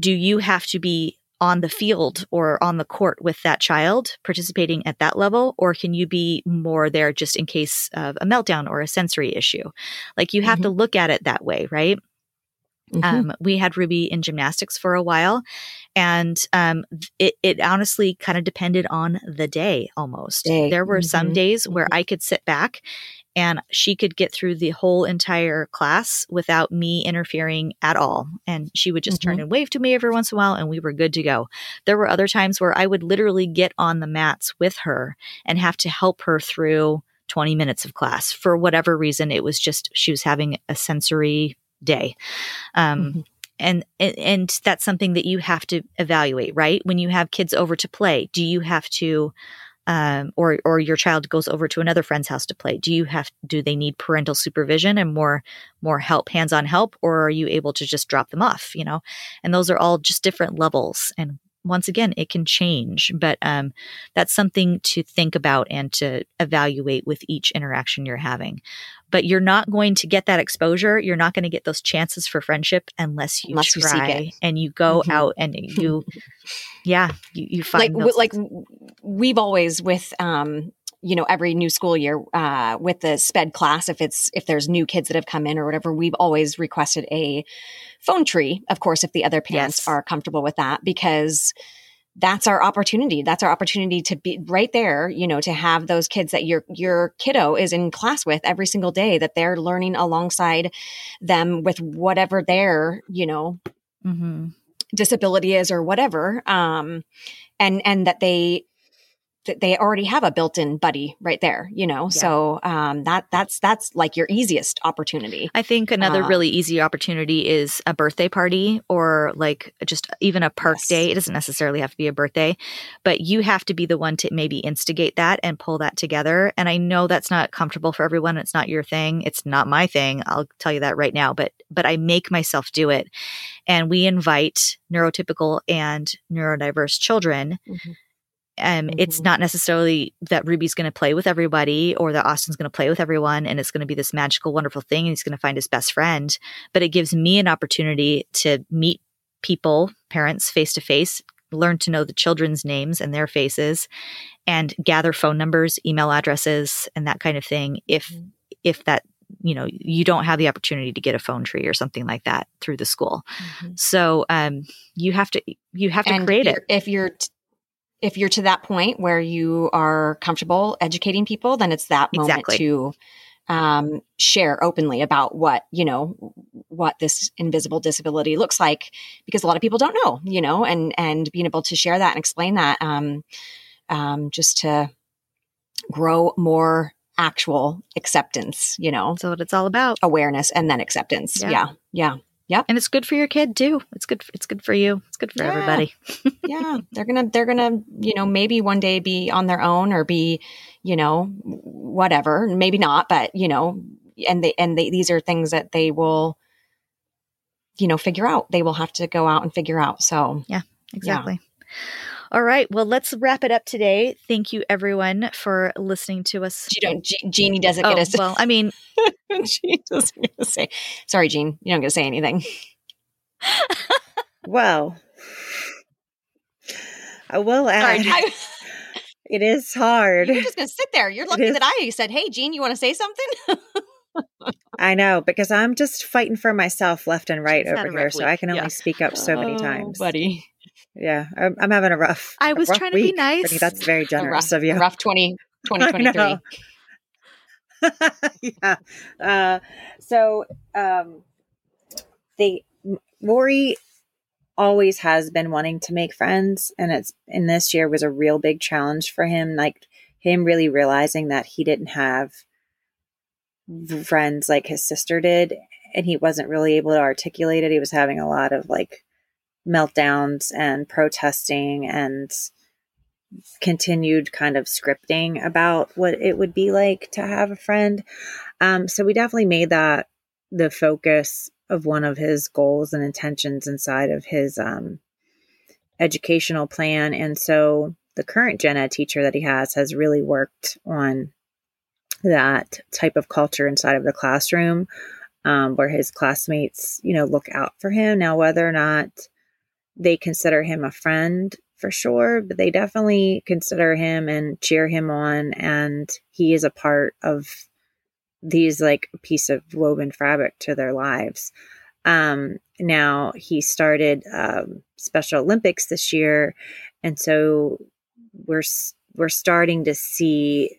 do you have to be on the field or on the court with that child participating at that level or can you be more there just in case of a meltdown or a sensory issue like you have mm-hmm. to look at it that way right Mm-hmm. Um, we had Ruby in gymnastics for a while, and um, it, it honestly kind of depended on the day almost. Day. There were mm-hmm. some days where mm-hmm. I could sit back and she could get through the whole entire class without me interfering at all. And she would just turn mm-hmm. and wave to me every once in a while, and we were good to go. There were other times where I would literally get on the mats with her and have to help her through 20 minutes of class for whatever reason. It was just she was having a sensory day. Um, mm-hmm. And, and that's something that you have to evaluate, right? When you have kids over to play, do you have to um, or or your child goes over to another friend's house to play do you have do they need parental supervision and more more help hands-on help or are you able to just drop them off you know and those are all just different levels and once again it can change but um, that's something to think about and to evaluate with each interaction you're having but you're not going to get that exposure you're not going to get those chances for friendship unless you Unless you try seek it. and you go Mhm. out and you yeah you, you like find w- like we've always with um you know every new school year uh with the sped class if it's if there's new kids that have come in or whatever we've always requested a phone tree of course if the other parents Yes. are comfortable with that because that's our opportunity that's our opportunity to be right there you know to have those kids that your your kiddo is in class with every single day that they're learning alongside them with whatever their you know Mhm. disability is or whatever um and and that they they already have a built-in buddy right there you know Yeah. so um that that's that's like your easiest opportunity I think another Uh, really easy opportunity is a birthday party or like just even a park Yes. day. It doesn't necessarily have to be a birthday, but you have to be the one to maybe instigate that and pull that together. And I know that's not comfortable for everyone. It's not your thing. It's not my thing. I'll tell you that right now, but but I make myself do it. And we invite neurotypical and neurodiverse children Mhm. Um, it's Mhm. not necessarily that Ruby's going to play with everybody or that Austin's going to play with everyone and it's going to be this magical, wonderful thing and he's going to find his best friend. But it gives me an opportunity to meet people, parents face to face, learn to know the children's names and their faces and gather phone numbers, email addresses, and that kind of thing. If, Mhm. if that, you know, you don't have the opportunity to get a phone tree or something like that through the school. So, um, you have to, you have to and create it. if you're if you're to that point where you are comfortable educating people then it's that moment Exactly. to um, share openly about what you know what this invisible disability looks like because a lot of people don't know you know and and being able to share that and explain that um, um, just to grow more actual acceptance you know That's what it's all about. awareness and then acceptance Yeah. yeah yeah and it's good for your kid too. It's good. It's good for you. It's good for Yeah. everybody. yeah they're gonna they're gonna you know maybe one day be on their own or be you know whatever maybe not but you know and they and they, these are things that they will you know figure out they will have to go out and figure out so yeah, Exactly. All right. Well, let's wrap it up today. Thank you, everyone, for listening to us. you don't Je- jeannie doesn't Oh, get us well, I mean, she doesn't get to say sorry jean you don't get to say anything Well, I will add, sorry I, it is hard. you're just gonna sit there you're lucky is- that i said hey jean you want to say something I know because I'm just fighting for myself left and right She's over here, so I can only Yeah. speak up so many Oh, times. buddy Yeah, I'm, I'm having a rough. I was rough trying to be nice. That's very generous rough, of you. rough 20 2023 know. yeah. Uh, so um, they Rory always has been wanting to make friends, and it's and this year was a real big challenge for him. Like him really realizing that he didn't have friends like his sister did, and he wasn't really able to articulate it. He was having a lot of like meltdowns and protesting and continued kind of scripting about what it would be like to have a friend. Um, so we definitely made that the focus of one of his goals and intentions inside of his um, educational plan. And so the current gen ed teacher that he has has really worked on that type of culture inside of the classroom um, where his classmates, you know, look out for him. Now, whether or not they consider him a friend for sure, but they definitely consider him and cheer him on. And he is a part of these like a piece of woven fabric to their lives. Um, now he started um, Special Olympics this year, and so we're we're starting to see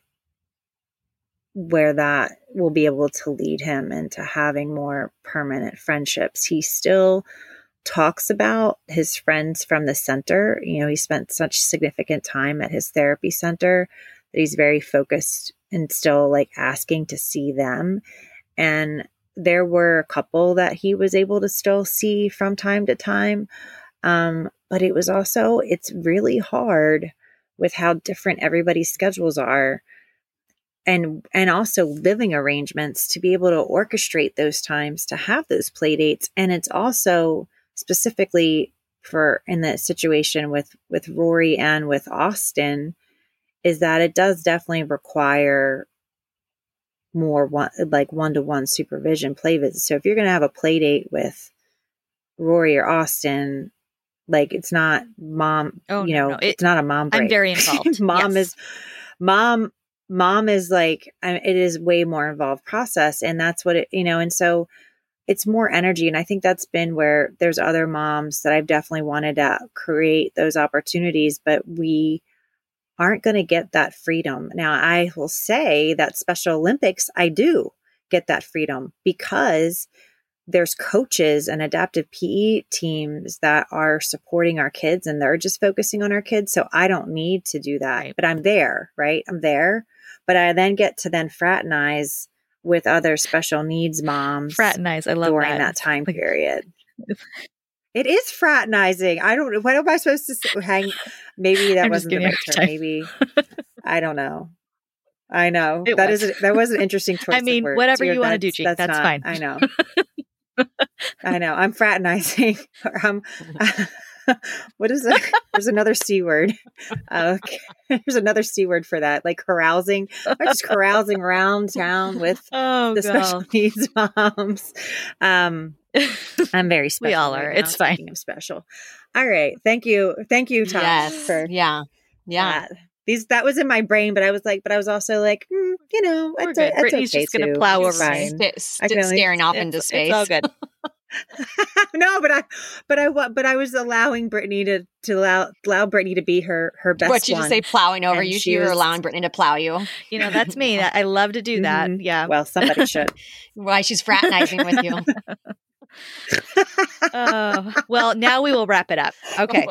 where that will be able to lead him into having more permanent friendships. He still talks about his friends from the center. You know, he spent such significant time at his therapy center that he's very focused and still like asking to see them. And there were a couple that he was able to still see from time to time. Um, but it was also, it's really hard with how different everybody's schedules are and and also living arrangements to be able to orchestrate those times to have those play dates and it's also specifically for in the situation with with Rory and with Austin is that it does definitely require more one like one to one supervision play visits. So if you're going to have a play date with Rory or Austin, like it's not mom, oh, you know, no, no. It, it's not a mom. Break. I'm very involved. mom yes. is mom. Mom is like it is way more involved process, and that's what it you know. And so it's more energy, and I think that's been where there's other moms that I've definitely wanted to create those opportunities, but we aren't going to get that freedom. Now, I will say that Special Olympics, I do get that freedom because there's coaches and adaptive PE teams that are supporting our kids and they're just focusing on our kids. So I don't need to do that, right. but I'm there, right? I'm there. But I then get to then fraternize with other special needs moms. Fraternize. I love during that, that time period. It is fraternizing. I don't. What am I supposed to say? hang? Maybe that wasn't the right term. Maybe I don't know. I know it that was. is a, that was an interesting choice. I mean, whatever you want to do, Jake, that's, that's not, fine. I know. I know. I'm fraternizing. I'm, mm-hmm. what is it? There's another C word. Okay. There's another C word for that. Like carousing. I'm just carousing around town with oh, the God. special needs moms. Um, I'm very special. we all are. Right it's fine. I'm special. All right. Thank you. Thank you, Tom. Yes. For yeah. Yeah. That. These that was in my brain, but I was like, but I was also like, mm, you know, it's, a, it's Brittany's okay just going to plow over, st- st- staring off into space. It's all good. no, but I, but I, but I was allowing Brittany to to allow allow Brittany to be her her best. Friend. What you just say, plowing over you? You were allowing Brittany to plow you. You know, that's me. I love to do that. Mm-hmm. Yeah. Well, somebody should. Why she's fraternizing with you? uh, well, now we will wrap it up. Okay.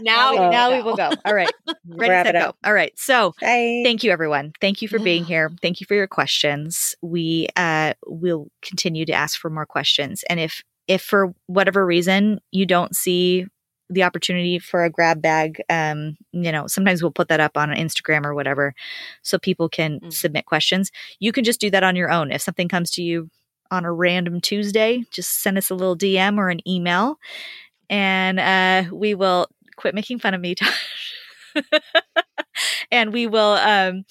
Now, oh, now we will go. All right. Ready, wrap set, go. All right. So Bye. thank you, everyone. Thank you for being here. Thank you for your questions. We uh, will continue to ask for more questions. And if if for whatever reason you don't see the opportunity for a grab bag, um, you know, sometimes we'll put that up on Instagram or whatever so people can mm. submit questions. You can just do that on your own. If something comes to you on a random Tuesday, just send us a little DM or an email and uh, we will quit making fun of me. and we will um,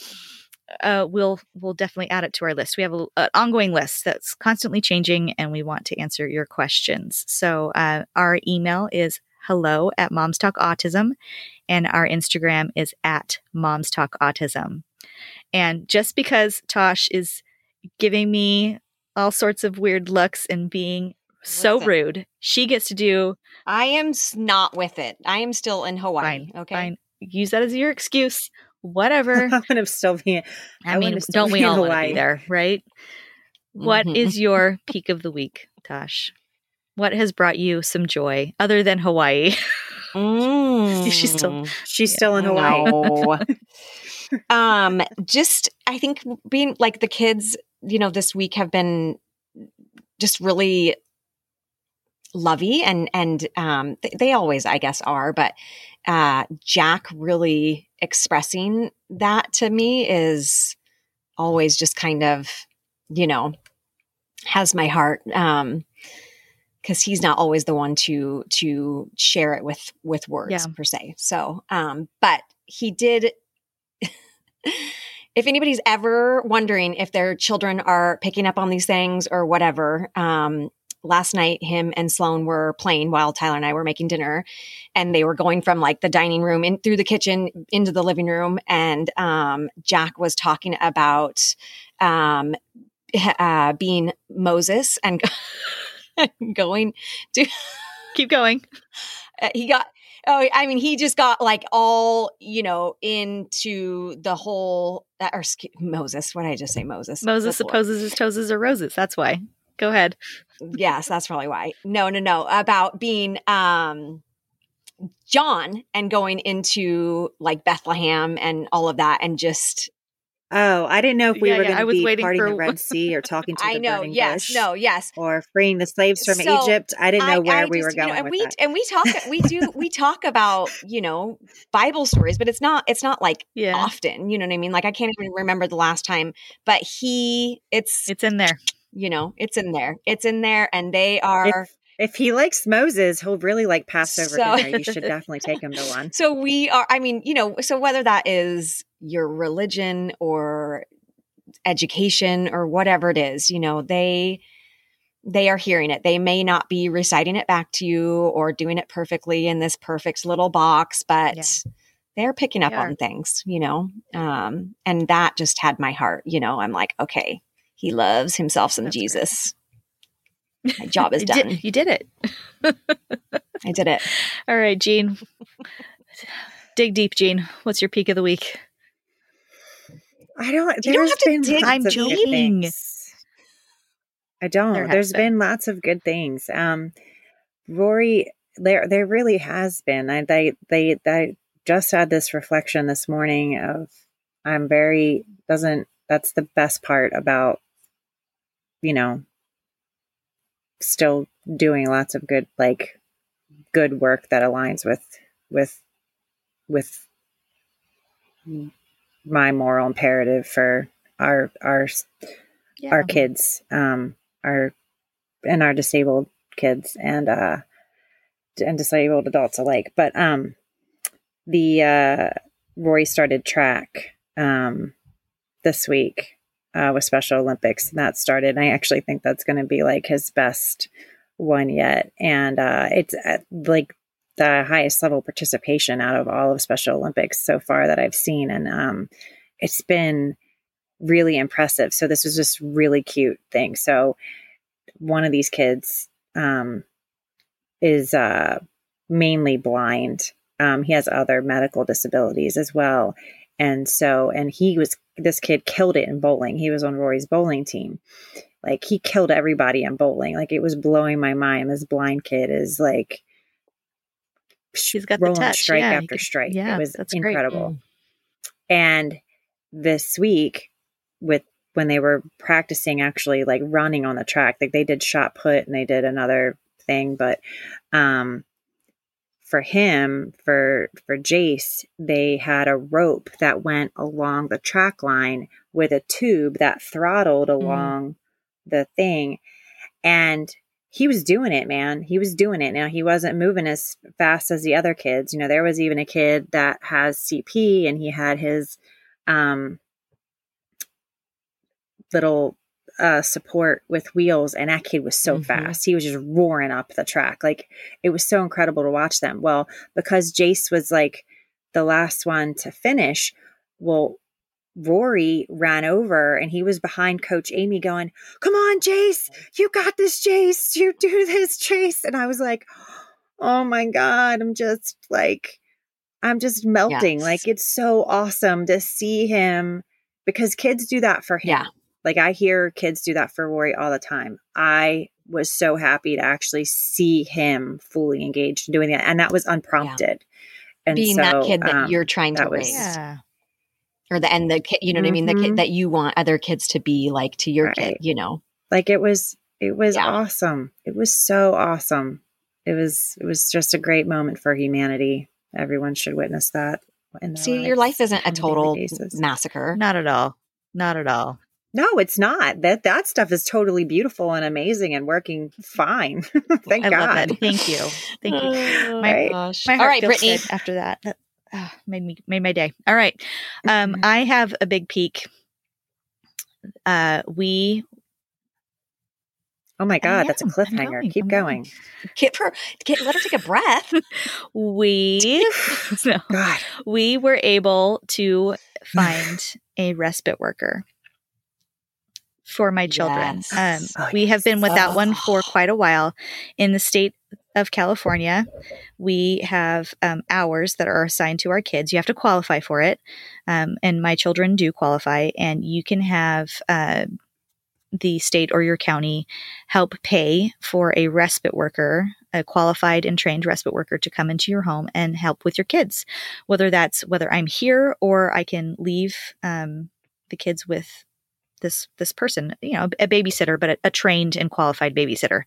uh, we'll we'll definitely add it to our list. We have a, an ongoing list that's constantly changing, and we want to answer your questions. So uh, our email is hello at Moms Talk Autism, and our Instagram is at Moms Talk Autism. And just because Tosh is giving me all sorts of weird looks and being so Listen, rude, she gets to do. I am not with it. I am still in Hawaii. Fine, okay, fine. Use that as your excuse whatever. I'm gonna still be. I, I mean, don't we all want to be there, right? Mm-hmm. What is your peak of the week, Tosh? What has brought you some joy other than Hawaii? Mm. she's still she's yeah. still in Hawaii. No. um, just I think being like the kids, you know, this week have been just really lovey and and um they, they always I guess are, but uh Jack really expressing that to me is always just kind of, you know, has my heart. Um, because he's not always the one to to share it with with words yeah. per se. So, um, but he did. if anybody's ever wondering if their children are picking up on these things or whatever, um, last night him and Sloan were playing while Tyler and I were making dinner and they were going from like the dining room in through the kitchen into the living room and um, Jack was talking about um, uh, being Moses and going to keep going. Uh, he got Oh, I mean, he just got like all, you know, into the whole, uh, or Moses. What did I just say? Moses. Moses supposes his toes are roses. That's why. Go ahead. yes, that's probably why. No, no, no. About being um John and going into like Bethlehem and all of that and just Oh, I didn't know if we Yeah, were yeah, going I to was be waiting parting for- the Red Sea or talking to the I know. burning Yes. bush No. Yes. or freeing the slaves from So, Egypt. I didn't know I- where I we were just, you know, going and with we that. and we talk we do we talk about you know Bible stories, but it's not it's not like Yeah. often. You know what I mean? Like I can't even remember the last time. But he, it's It's in there. You know, it's in there. It's in there, and they are. If, if he likes Moses, he'll really like Passover So- dinner. You should definitely take him to one. So we are, I mean, you know, so whether that is your religion or education or whatever it is, you know, they they are hearing it. They may not be reciting it back to you or doing it perfectly in this perfect little box, but Yeah. they're picking up They on things, you know. Um, and that just had my heart, you know. I'm like, okay, he loves himself some That's great. Jesus. My job is You done. did, you did it. I did it. All right, Gene. Dig deep, Gene. What's your peak of the week? I don't. You don't have to dig I'm joking. I don't. There has There's been. been. lots of good things. Um, Rory, there there really has been. I they they they just had this reflection this morning of I'm very doesn't. That's the best part about you know still doing lots of good like good work that aligns with with with my moral imperative for our our Yeah. our kids um our and our disabled kids and uh and disabled adults alike but um the uh roy started track um this week uh with special olympics and that started and i actually think that's going to be like his best one yet and uh it's at, like the highest level participation out of all of special olympics so far that i've seen and um it's been really impressive. So this was just really cute thing. So one of these kids um, is uh, mainly blind. Um, he has other medical disabilities as well. And so, and he was, this kid killed it in bowling. He was on Rory's bowling team. Like he killed everybody in bowling. Like it was blowing my mind. This blind kid is like, she's got the touch. strike Yeah, after strike. yeah, it was that's great. incredible. And this week, with when they were practicing actually like running on the track, like they did shot put and they did another thing, but um for him, for for Jace, they had a rope that went along the track line with a tube that throttled along the thing. And he was doing it, man. He was doing it. Now he wasn't moving as fast as the other kids. You know, there was even a kid that has CP and he had his um little uh support with wheels and that kid was so Mhm. fast. He was just roaring up the track. Like it was so incredible to watch them. Well, because Jace was like the last one to finish, well Rory ran over and he was behind Coach Amy going, Come on, Jace, you got this, Jace. You do this, Jace. And I was like, Oh my God. I'm just like, I'm just melting. Yes. Like, it's so awesome to see him because kids do that for him. Yeah. Like, I hear kids do that for Rory all the time. I was so happy to actually see him fully engaged in doing that. And that was unprompted. And Being so, that kid that um, you're trying to that was- raise. Yeah. or the and the kid you know what i mean the kid that you want other kids to be like to your kid you know like it was it was Yeah. awesome it was so awesome it was it was just a great moment for humanity everyone should witness that in their see your life isn't a total massacre Not at all. Not at all. No it's not that that stuff is totally beautiful and amazing and working fine thank I god love that. Thank you. Thank you. oh My- my gosh My heart right feels brittany good after that. That ah, made me made my day. All right. Um, Mhm. I have a big peak. Uh, we oh my god that's a cliffhanger going. keep I'm going get her get let her take a breath we no, god we were able to find a respite worker for my children. Yes. Um, Oh, we have been without one for Oh. quite a while in the state of California. We have um, hours that are assigned to our kids. You have to qualify for it, um, and my children do qualify. And you can have uh, the state or your county help pay for a respite worker, a qualified and trained respite worker, to come into your home and help with your kids. Whether that's whether I'm here or I can leave um, the kids with this this person, you know, a babysitter, but a, a trained and qualified babysitter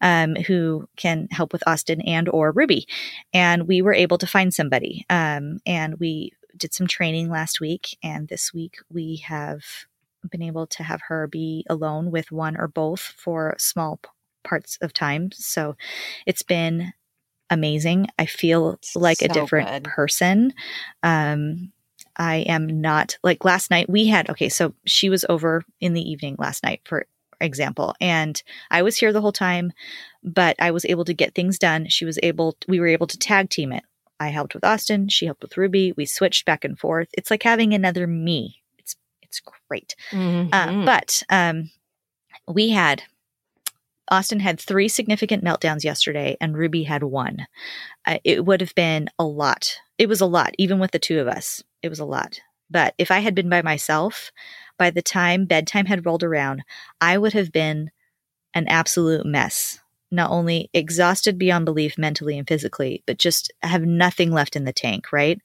um, who can help with Austin and or Ruby. And we were able to find somebody, um, and we did some training last week, and this week we have been able to have her be alone with one or both for small p- parts of time. So it's been amazing. I feel like a different good. person. Um, I am not like last night we had okay, so she was over in the evening last night for example, and I was here the whole time, but I was able to get things done. She was able we were able to tag team it. I helped with Austin, she helped with Ruby. We switched back and forth. It's like having another me. It's it's great. Uh, Mhm. but um, we had Austin had three significant meltdowns yesterday, and Ruby had one. Uh, it would have been a lot. It was a lot, even with the two of us. It was a lot. But if I had been by myself, by the time bedtime had rolled around, I would have been an absolute mess. Not only exhausted beyond belief mentally and physically, but just have nothing left in the tank, right?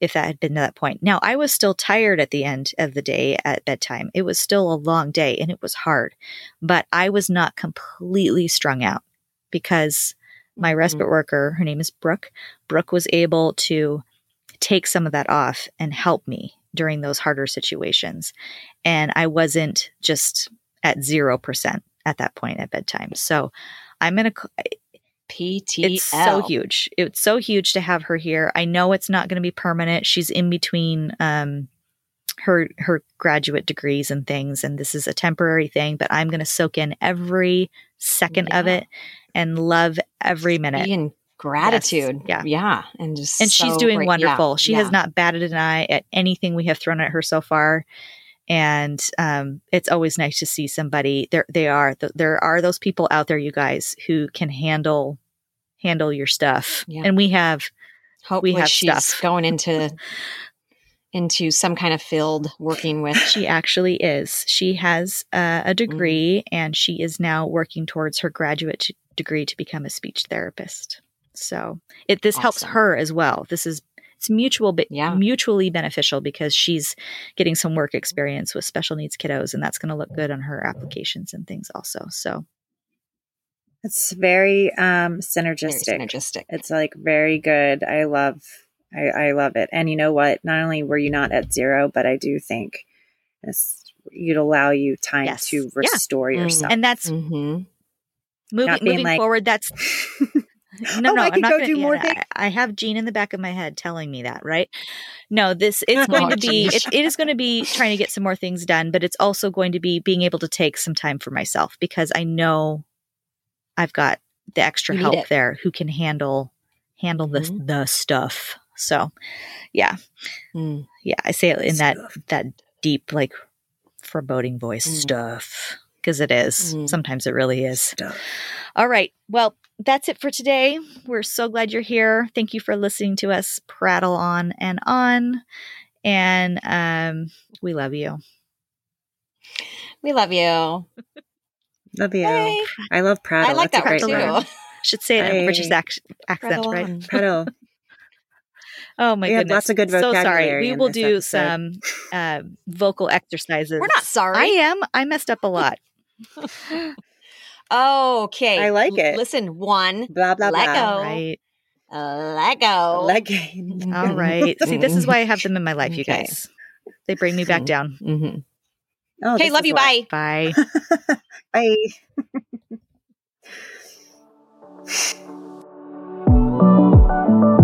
If that had been to that point. Now, I was still tired at the end of the day at bedtime. It was still a long day and it was hard, but I was not completely strung out because my Mhm. respite worker, her name is Brooke, Brooke was able to take some of that off and help me during those harder situations. And I wasn't just at 0% at that point at bedtime. So I'm going to, PTL. it's so huge. It's so huge to have her here. I know it's not going to be permanent. She's in between um, her her graduate degrees and things, and this is a temporary thing. But I'm going to soak in every second of it and love every minute. In gratitude. yeah. Yeah. And just and she's doing great. wonderful. Yeah, She yeah. has not batted an eye at anything we have thrown at her so far. And um, it's always nice to see somebody. There, they are. th- There are those people out there, you guys, who can handle handle your stuff. Yeah. And we have Hopefully have she's stuff. going into into some kind of field working with She actually is. She has uh, a degree Mm-hmm. and she is now working towards her graduate t- degree to become a speech therapist. So it this helps her as well. This is it's mutual but Yeah. mutually beneficial because she's getting some work experience with special needs kiddos and that's going to look good on her applications and things also. So It's very um very synergistic. synergistic. It's like very good. I love I, I love it. And you know what? Not only were you not at zero, but I do think this you'd allow you time Yes. to restore Mm. yourself. and that's hmm moving moving like- forward that's No, Oh, no, I I'm could not go gonna, do yeah, more no, things. I, have Gene in the back of my head telling me that, right? No, this it's going to be geez. it's, going to be trying to get some more things done, but it's also going to be being able to take some time for myself because I know I've got the extra help it. there who can handle handle the Mhm. the stuff. So, yeah, Mm. yeah, I say it in that that deep like foreboding voice Mm. stuff because it is. Mm. Sometimes it really is. Stuff. All right. Well, that's it for today. We're so glad you're here. Thank you for listening to us prattle on and on. And um, we love you. We love you. Love you. Hey. I love Prattle. I like That's that a word too. word. Should say it in a British ac- accent, Prattle right? Prattle. Oh my We have goodness. lots of good So sorry. We will do episode. some uh, vocal exercises. We're not sorry. I am. I messed up a lot. Okay. I like it. Listen, one. Blah blah Let blah. go. right. Uh, let go. All right. See, this is why I have them in my life, you Okay. guys. They bring me back Mhm. down. Mhm. Oh, Okay, this love you. why. Bye. Bye. Bye.